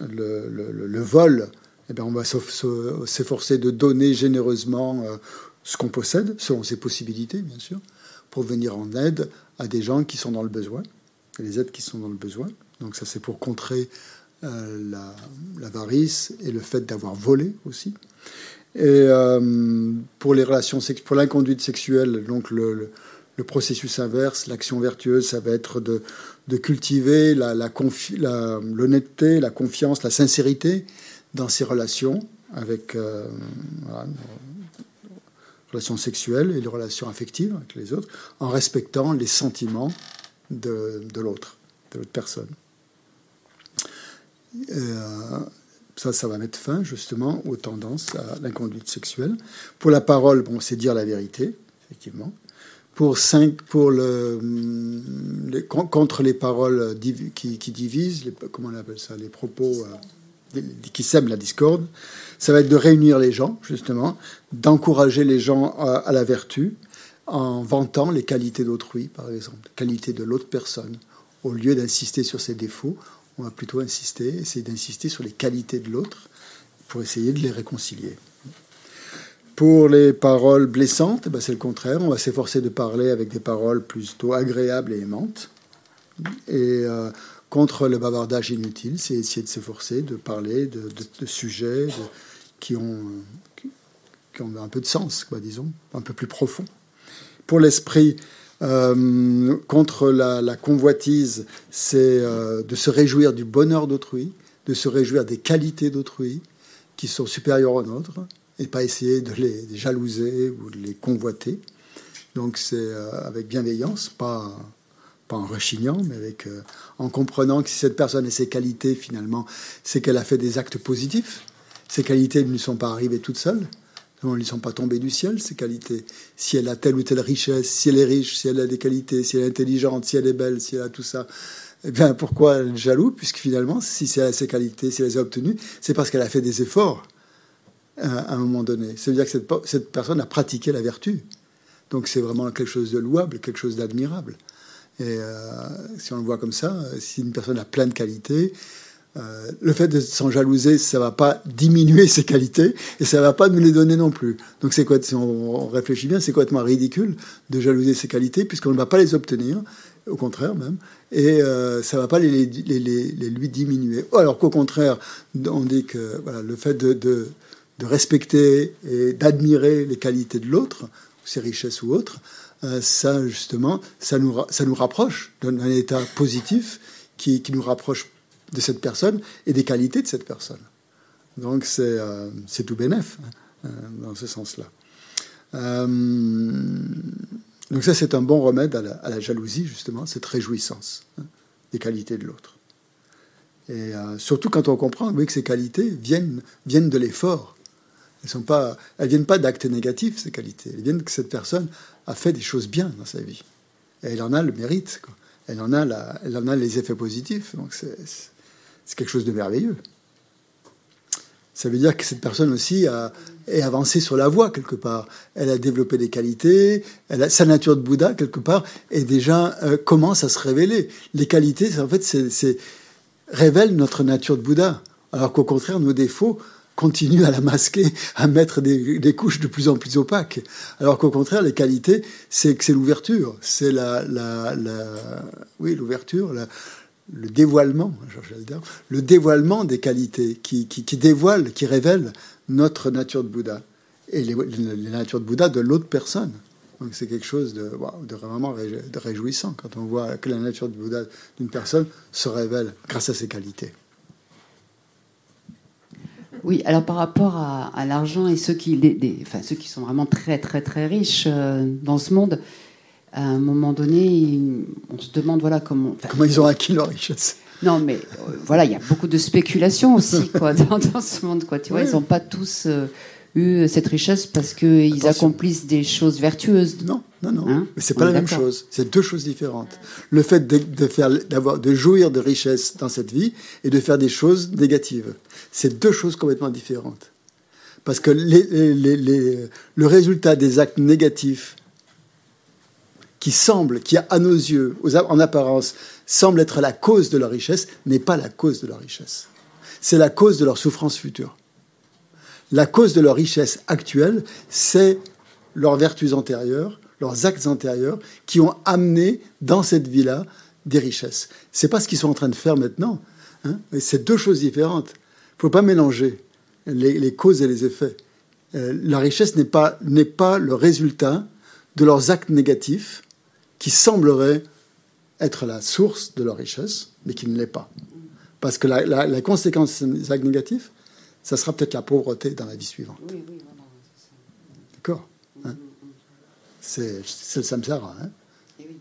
le, le, vol, eh bien, on va s'efforcer de donner généreusement euh, ce qu'on possède, selon ses possibilités, bien sûr, pour venir en aide à des gens qui sont dans le besoin, les aides qui sont dans le besoin. Donc ça, c'est pour contrer euh, l'avarice et le fait d'avoir volé aussi. Et pour les relations pour l'inconduite sexuelle, donc le, processus inverse, l'action vertueuse, ça va être de, cultiver l'honnêteté, la, la, confiance, la sincérité dans ses relations avec euh, relations sexuelles et les relations affectives avec les autres, en respectant les sentiments de, l'autre, de l'autre personne. Euh, ça, ça va mettre fin justement aux tendances à l'inconduite sexuelle. Pour la parole, bon, c'est dire la vérité, effectivement pour, cinq, pour le, contre les paroles qui, divisent, les, comment on appelle ça, les propos euh, qui sèment la discorde. Ça va être de réunir les gens, justement, d'encourager les gens à, la vertu en vantant les qualités d'autrui, par exemple, qualité de l'autre personne. Au lieu d'insister sur ses défauts, on va plutôt insister, essayer d'insister sur les qualités de l'autre pour essayer de les réconcilier. Pour les paroles blessantes, ben c'est le contraire. On va s'efforcer de parler avec des paroles plutôt agréables et aimantes. Et euh, contre le bavardage inutile, c'est essayer de s'efforcer de parler de, sujets qui, ont, qui, ont un peu de sens, quoi, disons, un peu plus profond. Pour l'esprit, euh, contre la, convoitise, c'est euh, de se réjouir du bonheur d'autrui, de se réjouir des qualités d'autrui qui sont supérieures aux nôtres et pas essayer de les jalouser ou de les convoiter. Donc c'est euh, avec bienveillance, pas, en rechignant, mais avec, en comprenant que si cette personne a ses qualités, finalement, c'est qu'elle a fait des actes positifs. Ces qualités ne lui sont pas arrivées toutes seules. Elles ne sont pas tombées du ciel, ces qualités. Si elle a telle ou telle richesse, si elle est riche, si elle a des qualités, si elle est intelligente, si elle est belle, si elle a tout ça, eh bien, pourquoi elle est jaloux Puisque finalement, si elle a ces qualités, si elle les a obtenues, c'est parce qu'elle a fait des efforts à un moment donné. C'est-à-dire que cette, cette, personne a pratiqué la vertu. Donc c'est vraiment quelque chose de louable, quelque chose d'admirable. Et euh, si on le voit comme ça, si une personne a plein de qualités, Euh, le fait de s'en jalouser, ça va pas diminuer ses qualités et ça va pas nous les donner non plus. Donc c'est quoi Si on, réfléchit bien, c'est complètement ridicule de jalouser ses qualités puisqu'on ne va pas les obtenir, au contraire même, et euh, ça va pas les, lui diminuer. Alors qu'au contraire, on dit que le fait de, respecter et d'admirer les qualités de l'autre, ses richesses ou autres, euh, ça justement, ça nous, ça nous rapproche d'un état positif qui, qui nous rapproche de cette personne et des qualités de cette personne. Donc c'est euh, tout bénef hein, euh, dans ce sens-là. Euh, donc ça c'est un bon remède à la, jalousie justement, cette réjouissance hein, des qualités de l'autre. Et surtout quand on comprend que ces qualités viennent, viennent de l'effort. Elles ne pas, elles viennent pas d'actes négatifs, ces qualités. Elles viennent que cette personne a fait des choses bien dans sa vie. Et elle en a le mérite. Elle, en a la, elle en a les effets positifs. Donc c'est quelque chose de merveilleux. Ça veut dire que cette personne aussi a, est avancée sur la voie quelque part. Elle a développé des qualités, elle a, sa nature de Bouddha quelque part et déjà euh, commence à se révéler. Les qualités, en fait, c'est, révèlent notre nature de Bouddha, alors qu'au contraire, nos défauts continuent à la masquer, à mettre des, couches de plus en plus opaques. Alors qu'au contraire, les qualités, c'est que c'est l'ouverture, c'est la, la, la, oui, l'ouverture, la, le dévoilement, le dévoilement des qualités qui, qui, dévoilent, qui révèlent notre nature de Bouddha et les, les natures de Bouddha de l'autre personne. Donc c'est quelque chose de, vraiment réjouissant quand on voit que la nature de Bouddha d'une personne se révèle grâce à ses qualités. Oui, alors par rapport à, l'argent et ceux qui, enfin, ceux qui sont vraiment très très très riches euh, dans ce monde, à un moment donné, on se demande voilà comment. comment ils ont acquis leur richesse Non, mais euh, voilà, il y a beaucoup de spéculation aussi quoi, dans, ce monde. Quoi. Tu vois, ils n'ont pas tous euh, eu cette richesse parce qu'ils accomplissent des choses vertueuses. Non, non, non. Hein mais c'est pas la même chose. C'est deux choses différentes. Le fait de, faire, d'avoir, de jouir de richesse dans cette vie et de faire des choses négatives, c'est deux choses complètement différentes. Parce que les, les, le résultat des actes négatifs qui semble, qui à nos yeux, en apparence, semble être la cause de leur richesse, n'est pas la cause de leur richesse. C'est la cause de leur souffrance future. La cause de leur richesse actuelle, c'est leurs vertus antérieures, leurs actes antérieurs, qui ont amené dans cette vie-là des richesses. C'est pas ce qu'ils sont en train de faire maintenant. Hein c'est deux choses différentes. Il ne faut pas mélanger les, causes et les effets. Euh, la richesse n'est pas, n'est pas le résultat de leurs actes négatifs, qui semblerait être la source de leur richesse, mais qui ne l'est pas. Parce que la, conséquence des actes négatifs, ça sera peut-être la pauvreté dans la vie suivante. D'accord hein C'est le samsara. Hein eh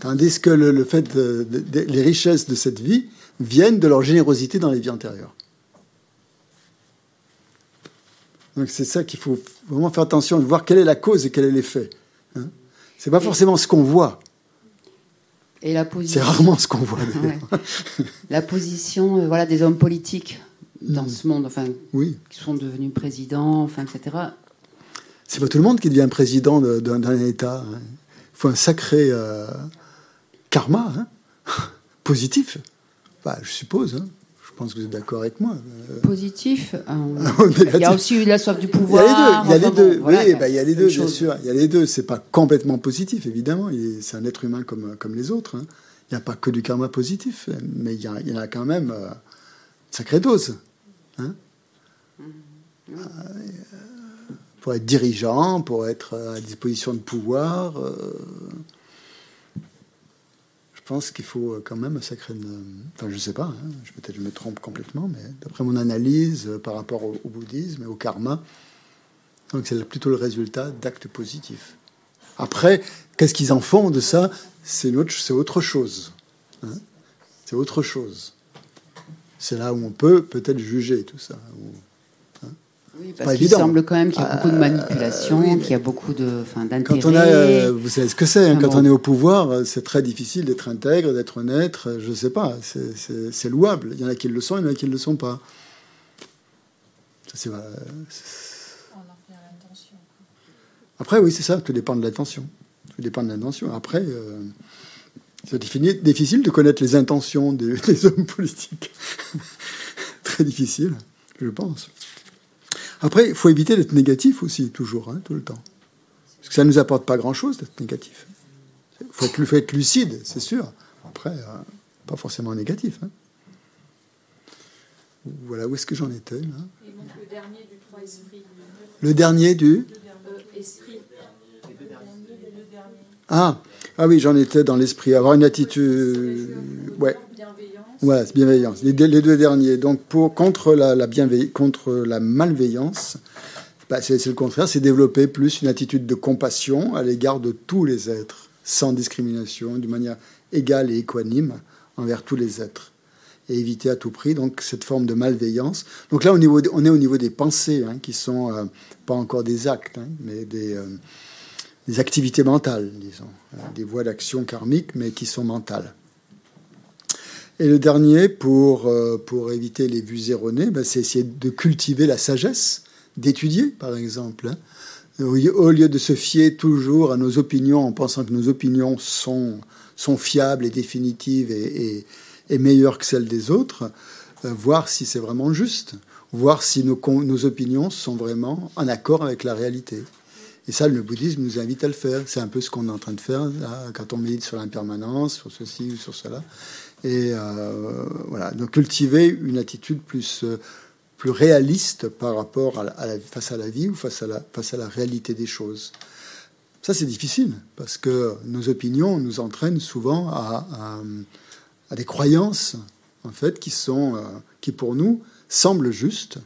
Tandis que le, fait de, les richesses de cette vie viennent de leur générosité dans les vies antérieures. Donc c'est ça qu'il faut vraiment faire attention, de voir quelle est la cause et quel est l'effet. C'est pas forcément ce qu'on voit. Et la position. C'est rarement ce qu'on voit. La position, euh, voilà, des hommes politiques dans mm. ce monde, enfin, oui. qui sont devenus présidents, enfin, etc. C'est pas tout le monde qui devient président d'un État. Hein. Il faut un sacré euh, karma hein. positif. Bah, je suppose. Hein. Je pense que vous êtes d'accord avec moi. Euh, Positif. Euh, il y a aussi la soif du pouvoir. Il y a les deux. Il y a les deux. oui, bah, il y a les deux, bien sûr. Il y a les deux. C'est pas complètement positif, évidemment. C'est un être humain comme, comme les autres. Hein. Il n'y a pas que du karma positif, mais il y, a, il y en a quand même euh, une sacrée dose. Hein. Mm-hmm. pour être dirigeant, pour être à disposition de pouvoir. Pense qu'il faut euh, quand même un sacré. Enfin, je sais pas, hein, peut-être je me trompe complètement, mais d'après mon analyse euh, par rapport au, bouddhisme et au karma, donc c'est plutôt le résultat d'actes positifs. Après, qu'est-ce qu'ils en font de ça? C'est autre chose. Hein. c'est autre chose. C'est là où on peut peut-être juger tout ça. Oui, parce qu'il semble quand même qu'il y a beaucoup de euh, manipulation, qu'il y a beaucoup de. Quand on a, euh, vous savez ce que c'est, hein, quand on est au pouvoir, euh, c'est très difficile d'être intègre, d'être honnête. Je ne sais pas, c'est louable. Il y en a qui le sont, il y en a qui ne le sont pas. Ça, Après, oui, c'est ça. Tout dépend de l'intention. Tout dépend de l'intention. Après, C'est difficile de connaître les intentions des, hommes politiques. Très difficile, je pense. Après, il faut éviter d'être négatif aussi, toujours, hein, tout le temps. Parce que ça ne nous apporte pas grand-chose d'être négatif. Il faut être, lucide, c'est sûr. Après, euh, pas forcément négatif. Hein. Voilà, où est-ce que j'en étais là? Le dernier du trois esprits. Le dernier du? Euh, Esprit. Ah, ah oui, j'en étais dans l'esprit. Avoir une attitude. Ouais. Voilà, bienveillance. Les, deux derniers. Donc, pour, contre, la, malveillance, bah, c'est le contraire, c'est développer plus une attitude de compassion à l'égard de tous les êtres, sans discrimination, d'une manière égale et équanime envers tous les êtres. Et éviter à tout prix donc cette forme de malveillance. Donc là, on, on est au niveau des pensées, hein, qui sont euh, pas encore des actes, hein, mais des, euh, des activités mentales, disons, des voies d'action karmiques, mais qui sont mentales. Et le dernier, pour, euh, pour éviter les vues erronées, ben, c'est essayer de cultiver la sagesse, d'étudier, par exemple. Hein. Au lieu de se fier toujours à nos opinions en pensant que nos opinions sont, sont fiables et définitives et, et, meilleures que celles des autres, euh, voir si c'est vraiment juste, voir si nos, nos opinions sont vraiment en accord avec la réalité. Et ça, le bouddhisme nous invite à le faire. C'est un peu ce qu'on est en train de faire quand on médite sur l'impermanence, sur ceci ou sur cela. Et euh, voilà, donc cultiver une attitude plus, euh, plus réaliste par rapport à, la, face à la vie ou face à la, face à la réalité des choses. Ça, c'est difficile parce que nos opinions nous entraînent souvent à, à, des croyances en fait qui sont, euh, qui pour nous semblent justes,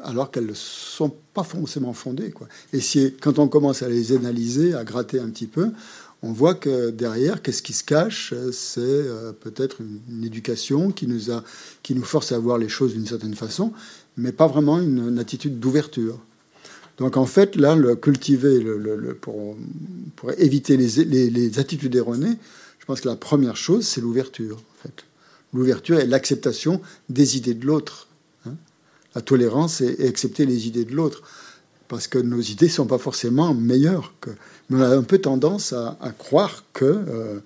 alors qu'elles ne sont pas forcément fondées. Quoi. Et si, quand on commence à les analyser, à gratter un petit peu, on voit que derrière, qu'est-ce qui se cache? C'est euh, peut-être une, éducation qui nous, a, qui nous force à voir les choses d'une certaine façon, mais pas vraiment une, attitude d'ouverture. Donc en fait, là, le cultiver pour, éviter les, attitudes erronées, je pense que la première chose, c'est l'ouverture. L'ouverture et l'acceptation des idées de l'autre. Hein. la tolérance et, accepter les idées de l'autre. Parce que nos idées ne sont pas forcément meilleures mais on a un peu tendance à, croire que, euh,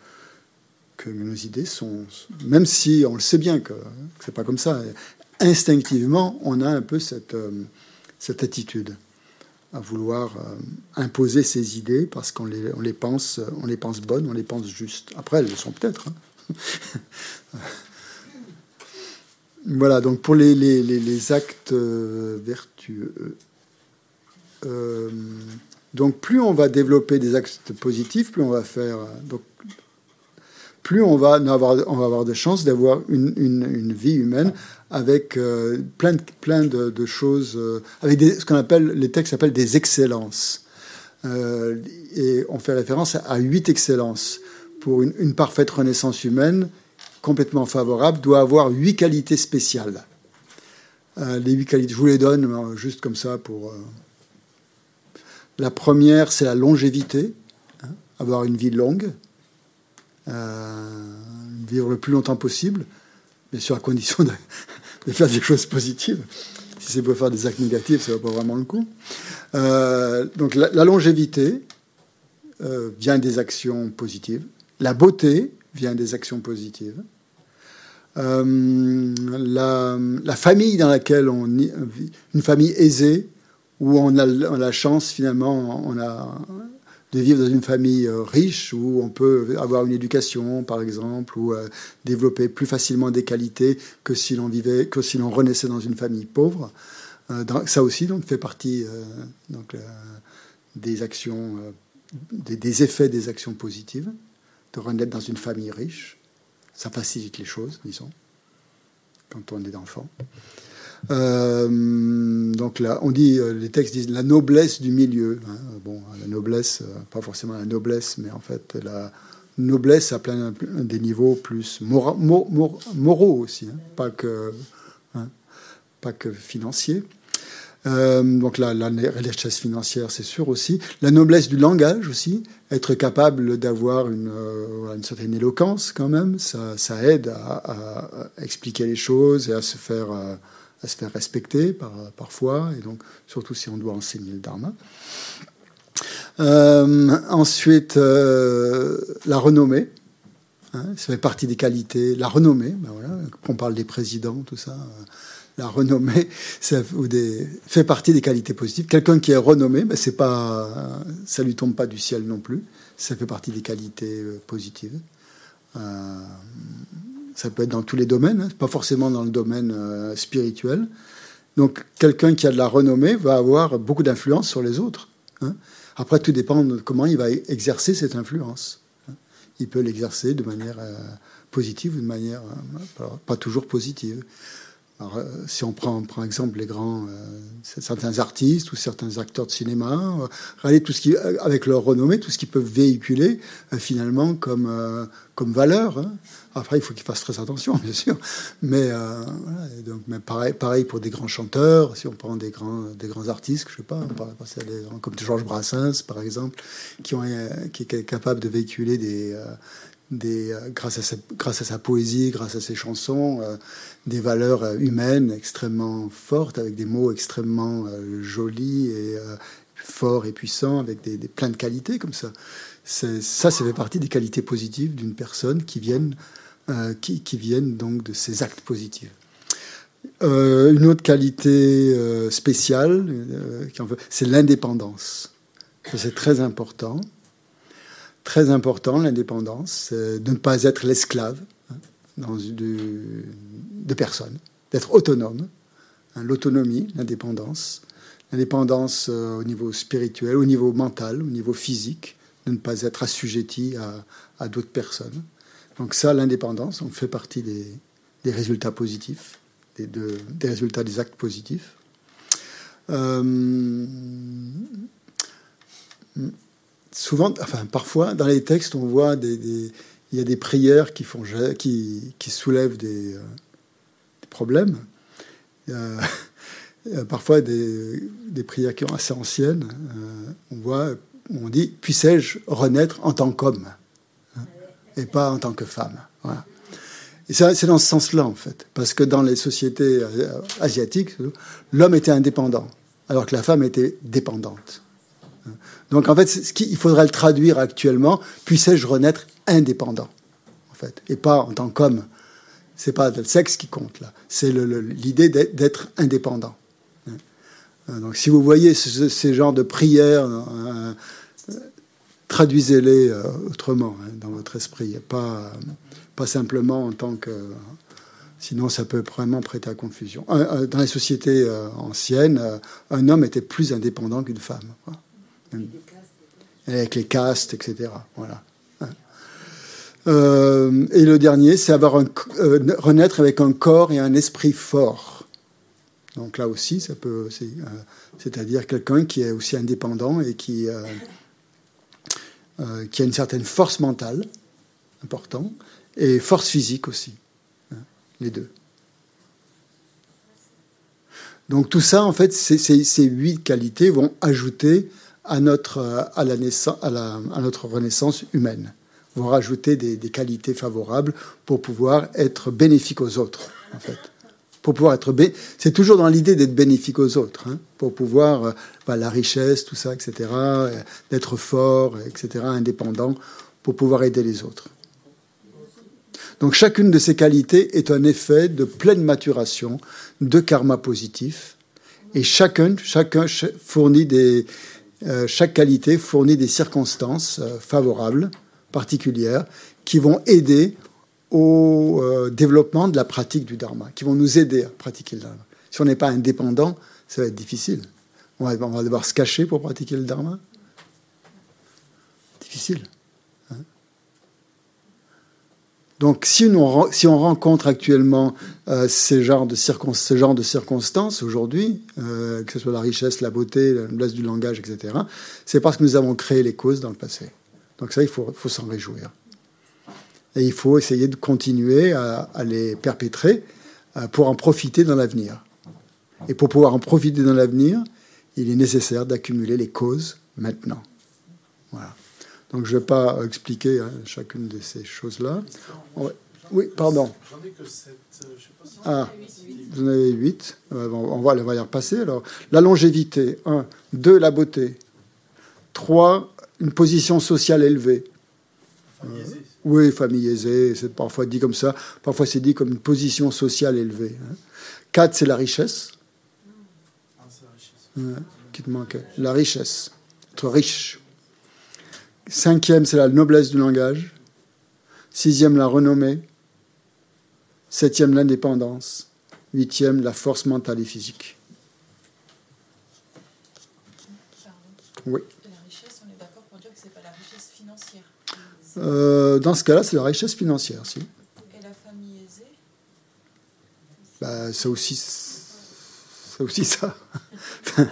que nos idées sont, même si on le sait bien que, ce c'est pas comme ça, instinctivement, on a un peu cette, euh, cette attitude à vouloir euh, imposer ses idées parce qu'on les, on les, pense, on les pense bonnes, on les pense justes. Après, elles le sont peut-être. Hein. voilà, donc pour les, les actes vertueux. Donc plus on va développer des actes positifs, plus on va faire. Donc, plus on va avoir, on va avoir de chances d'avoir une, vie humaine avec euh, plein, de, choses, euh, avec ce qu'on appelle, les textes appellent des excellences. Euh, et on fait référence à, huit excellences. Pour une, parfaite renaissance humaine, complètement favorable, doit avoir huit qualités spéciales. les huit qualités, je vous les donne juste comme ça pour la première, c'est la longévité, hein, avoir une vie longue, euh, vivre le plus longtemps possible, bien sûr à condition de, faire des choses positives. Si c'est pour faire des actes négatifs, ça ne va pas vraiment le coup. Euh, donc la, longévité euh, vient des actions positives. La beauté vient des actions positives. la, famille dans laquelle on vit, une famille aisée, où on a, la chance finalement a, de vivre dans une famille euh, riche, où on peut avoir une éducation, par exemple, ou euh, développer plus facilement des qualités que si l'on vivait, que si l'on renaissait dans une famille pauvre. Euh, ça aussi fait partie des actions, des, des, effets des actions positives, de renaître dans une famille riche. Ça facilite les choses, disons, quand on est enfant. Euh, donc là, on dit, euh, les textes disent la noblesse du milieu. Hein. Bon, la noblesse, euh, pas forcément la noblesse, mais en fait la noblesse à plein des niveaux plus moraux aussi, hein. pas que hein, pas que financiers. donc la, la, richesse financière, c'est sûr aussi. La noblesse du langage aussi, être capable d'avoir une, certaine éloquence quand même, ça, aide à, expliquer les choses et à se faire à se faire respecter par, parfois, et donc surtout si on doit enseigner le dharma. Euh, ensuite, euh, la renommée. Hein, ça fait partie des qualités. La renommée, ben on parle des présidents, tout ça. Euh, la renommée ça, fait partie des qualités positives. Quelqu'un qui est renommé, ben c'est pas, ça lui tombe pas du ciel non plus. Ça fait partie des qualités positives. Euh, ça peut être dans tous les domaines, hein, pas forcément dans le domaine euh, spirituel. Donc quelqu'un qui a de la renommée va avoir beaucoup d'influence sur les autres. Hein. Après, tout dépend de comment il va exercer cette influence. Hein. Il peut l'exercer de manière positive ou de manière pas toujours positive. Euh, si on prend par exemple les grands, euh, certains artistes ou certains acteurs de cinéma, euh, tout ce qui, avec leur renommée, tout ce qu'ils peuvent véhiculer finalement comme, comme valeur. Hein. Après, il faut qu'ils fassent très attention, bien sûr. Mais, donc, mais pareil, pareil pour des grands chanteurs, si on prend des grands, des grands artistes, je sais pas, comme Georges Brassens, par exemple, qui est capable de véhiculer des des, euh, grâce, à sa, poésie, grâce à ses chansons, euh, des valeurs euh, humaines extrêmement fortes, avec des mots extrêmement jolis et forts et puissants, avec des, plein de qualités comme ça. Ça, ça fait partie des qualités positives d'une personne qui viennent, qui, qui, viennent donc de ces actes positifs. une autre qualité spéciale, c'est l'indépendance. C'est très important très important, l'indépendance, de ne pas être l'esclave hein, de, de personne, d'être autonome. Hein, l'autonomie, l'indépendance. L'indépendance euh, au niveau spirituel, au niveau mental, au niveau physique, de ne pas être assujetti à, d'autres personnes. Donc ça, l'indépendance, on fait partie des, résultats positifs, des, des, résultats des actes positifs. Euh, souvent, enfin parfois, dans les textes, on voit des, il y a des prières qui font, qui, qui soulèvent des, euh, problèmes. Parfois des, des, prières qui sont assez anciennes. Euh, on voit, on dit, puissais-je renaître en tant qu'homme hein, et pas en tant que femme. C'est dans ce sens-là, en fait. Parce que dans les sociétés euh, asiatiques, l'homme était indépendant, alors que la femme était dépendante. Donc en fait, ce il faudrait le traduire actuellement, puissais-je renaître indépendant, en fait, et pas en tant qu'homme. C'est pas le sexe qui compte là, c'est l'idée d'être indépendant. Hein. Donc si vous voyez ces genres de prières, euh, traduisez-les euh, autrement hein, dans votre esprit, pas, pas simplement en tant que... Sinon, ça peut vraiment prêter à confusion. Dans les sociétés euh, anciennes, un homme était plus indépendant qu'une femme avec les castes, etc. Voilà. Euh, et le dernier, c'est avoir un, euh, renaître avec un corps et un esprit fort. Donc là aussi, ça peut, euh, c'est-à-dire quelqu'un qui est aussi indépendant et qui, qui a une certaine force mentale, important, et force physique aussi, hein, les deux. Donc tout ça, en fait, ces huit qualités vont ajouter à notre, à la naissance, à, notre renaissance humaine. Vont rajouter des, qualités favorables pour pouvoir être bénéfique aux autres, en fait. Pour pouvoir être c'est toujours dans l'idée d'être bénéfique aux autres, hein, pour pouvoir euh, bah, la richesse, tout ça, etc., euh, d'être fort, etc., indépendant, pour pouvoir aider les autres. Donc chacune de ces qualités est un effet de pleine maturation de karma positif, et chacun, chacun fournit des, euh, chaque qualité fournit des circonstances euh, favorables, particulières, qui vont aider au euh, développement de la pratique du dharma, qui vont nous aider à pratiquer le dharma. Si on n'est pas indépendant, ça va être difficile. On va, devoir se cacher pour pratiquer le dharma. Difficile. Donc, si, on rencontre actuellement euh, ces genres de ce genre de circonstances aujourd'hui, euh, que ce soit la richesse, la beauté, la noblesse du langage, etc., c'est parce que nous avons créé les causes dans le passé. Donc ça, il faut, faut s'en réjouir. Et il faut essayer de continuer à, les perpétrer euh, pour en profiter dans l'avenir. Et pour pouvoir en profiter dans l'avenir, il est nécessaire d'accumuler les causes maintenant. Donc je ne vais pas expliquer hein, chacune de ces choses-là. Oui, pardon. J'en ai que 7. ah, vous en avez 8. Euh, on va, va y repasser. Alors, la longévité, 1. 2. La beauté. 3. Une position sociale élevée. Oui, famille aisée, c'est parfois dit comme ça. Parfois, c'est dit comme une position sociale élevée. Hein. Quatre, c'est la richesse. Ouais, qui te manquait. La richesse. Être riche. Cinquième, c'est la noblesse du langage. Sixième, la renommée. Septième, l'indépendance. Huitième, la force mentale et physique. Oui. La richesse, on est d'accord pour dire que c'est pas la richesse financière. Euh, dans ce cas-là, c'est la richesse financière, si. Et la famille aisée? Bah, c'est aussi, c'est aussi ça.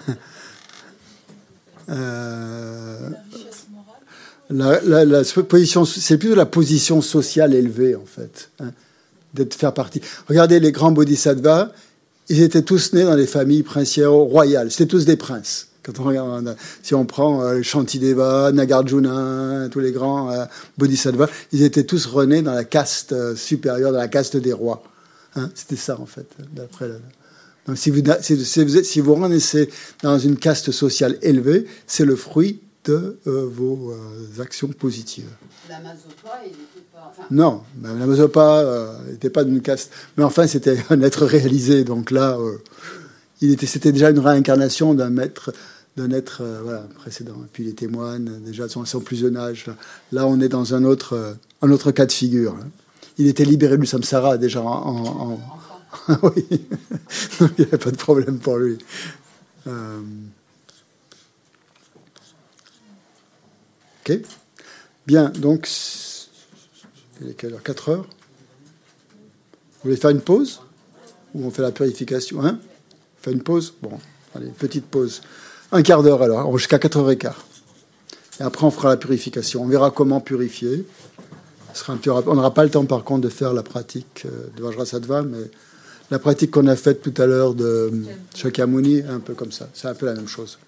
Euh, La richesse morale la, la- position, c'est plutôt la position sociale élevée, en fait, hein, d'être faire partie. Regardez les grands bodhisattvas, ils étaient tous nés dans des familles princières royales. C'était tous des princes. Quand on regarde, si on prend euh, Shantideva, Nagarjuna, tous les grands euh, bodhisattvas, ils étaient tous renés dans la caste euh, supérieure, dans la caste des rois. Hein, C'était ça, en fait, d'après. Donc, si vous, si, vous si vous dans une caste sociale élevée, c'est le fruit de euh, vos euh, actions positives. La Mazopa, il n'était pas. Enfin, Non, même la Mazopa n'était pas d'une caste. Mais enfin, c'était un être réalisé. Donc là, euh, il était, c'était déjà une réincarnation d'un maître, d'un être euh, voilà, précédent. Et puis les témoines, déjà, sont, plus jeune âge. Là, on est dans un autre, euh, un autre cas de figure. hein. Il était libéré du samsara déjà en. en- en- oui, Donc, il n'y avait pas de problème pour lui. Euh, Ok. Bien, donc, il est quelle heure? 4 heures Vous voulez faire une pause? Ou on fait la purification Hein? On fait une pause? Bon, allez, petite pause. Un quart d'heure alors, jusqu'à 4h15. Et après, on fera la purification. On verra comment purifier. Ce sera un peu rapide. On n'aura pas le temps, par contre, de faire la pratique euh, de Vajrasattva, mais la pratique qu'on a faite tout à l'heure de Shakyamuni, un peu comme ça. C'est un peu la même chose.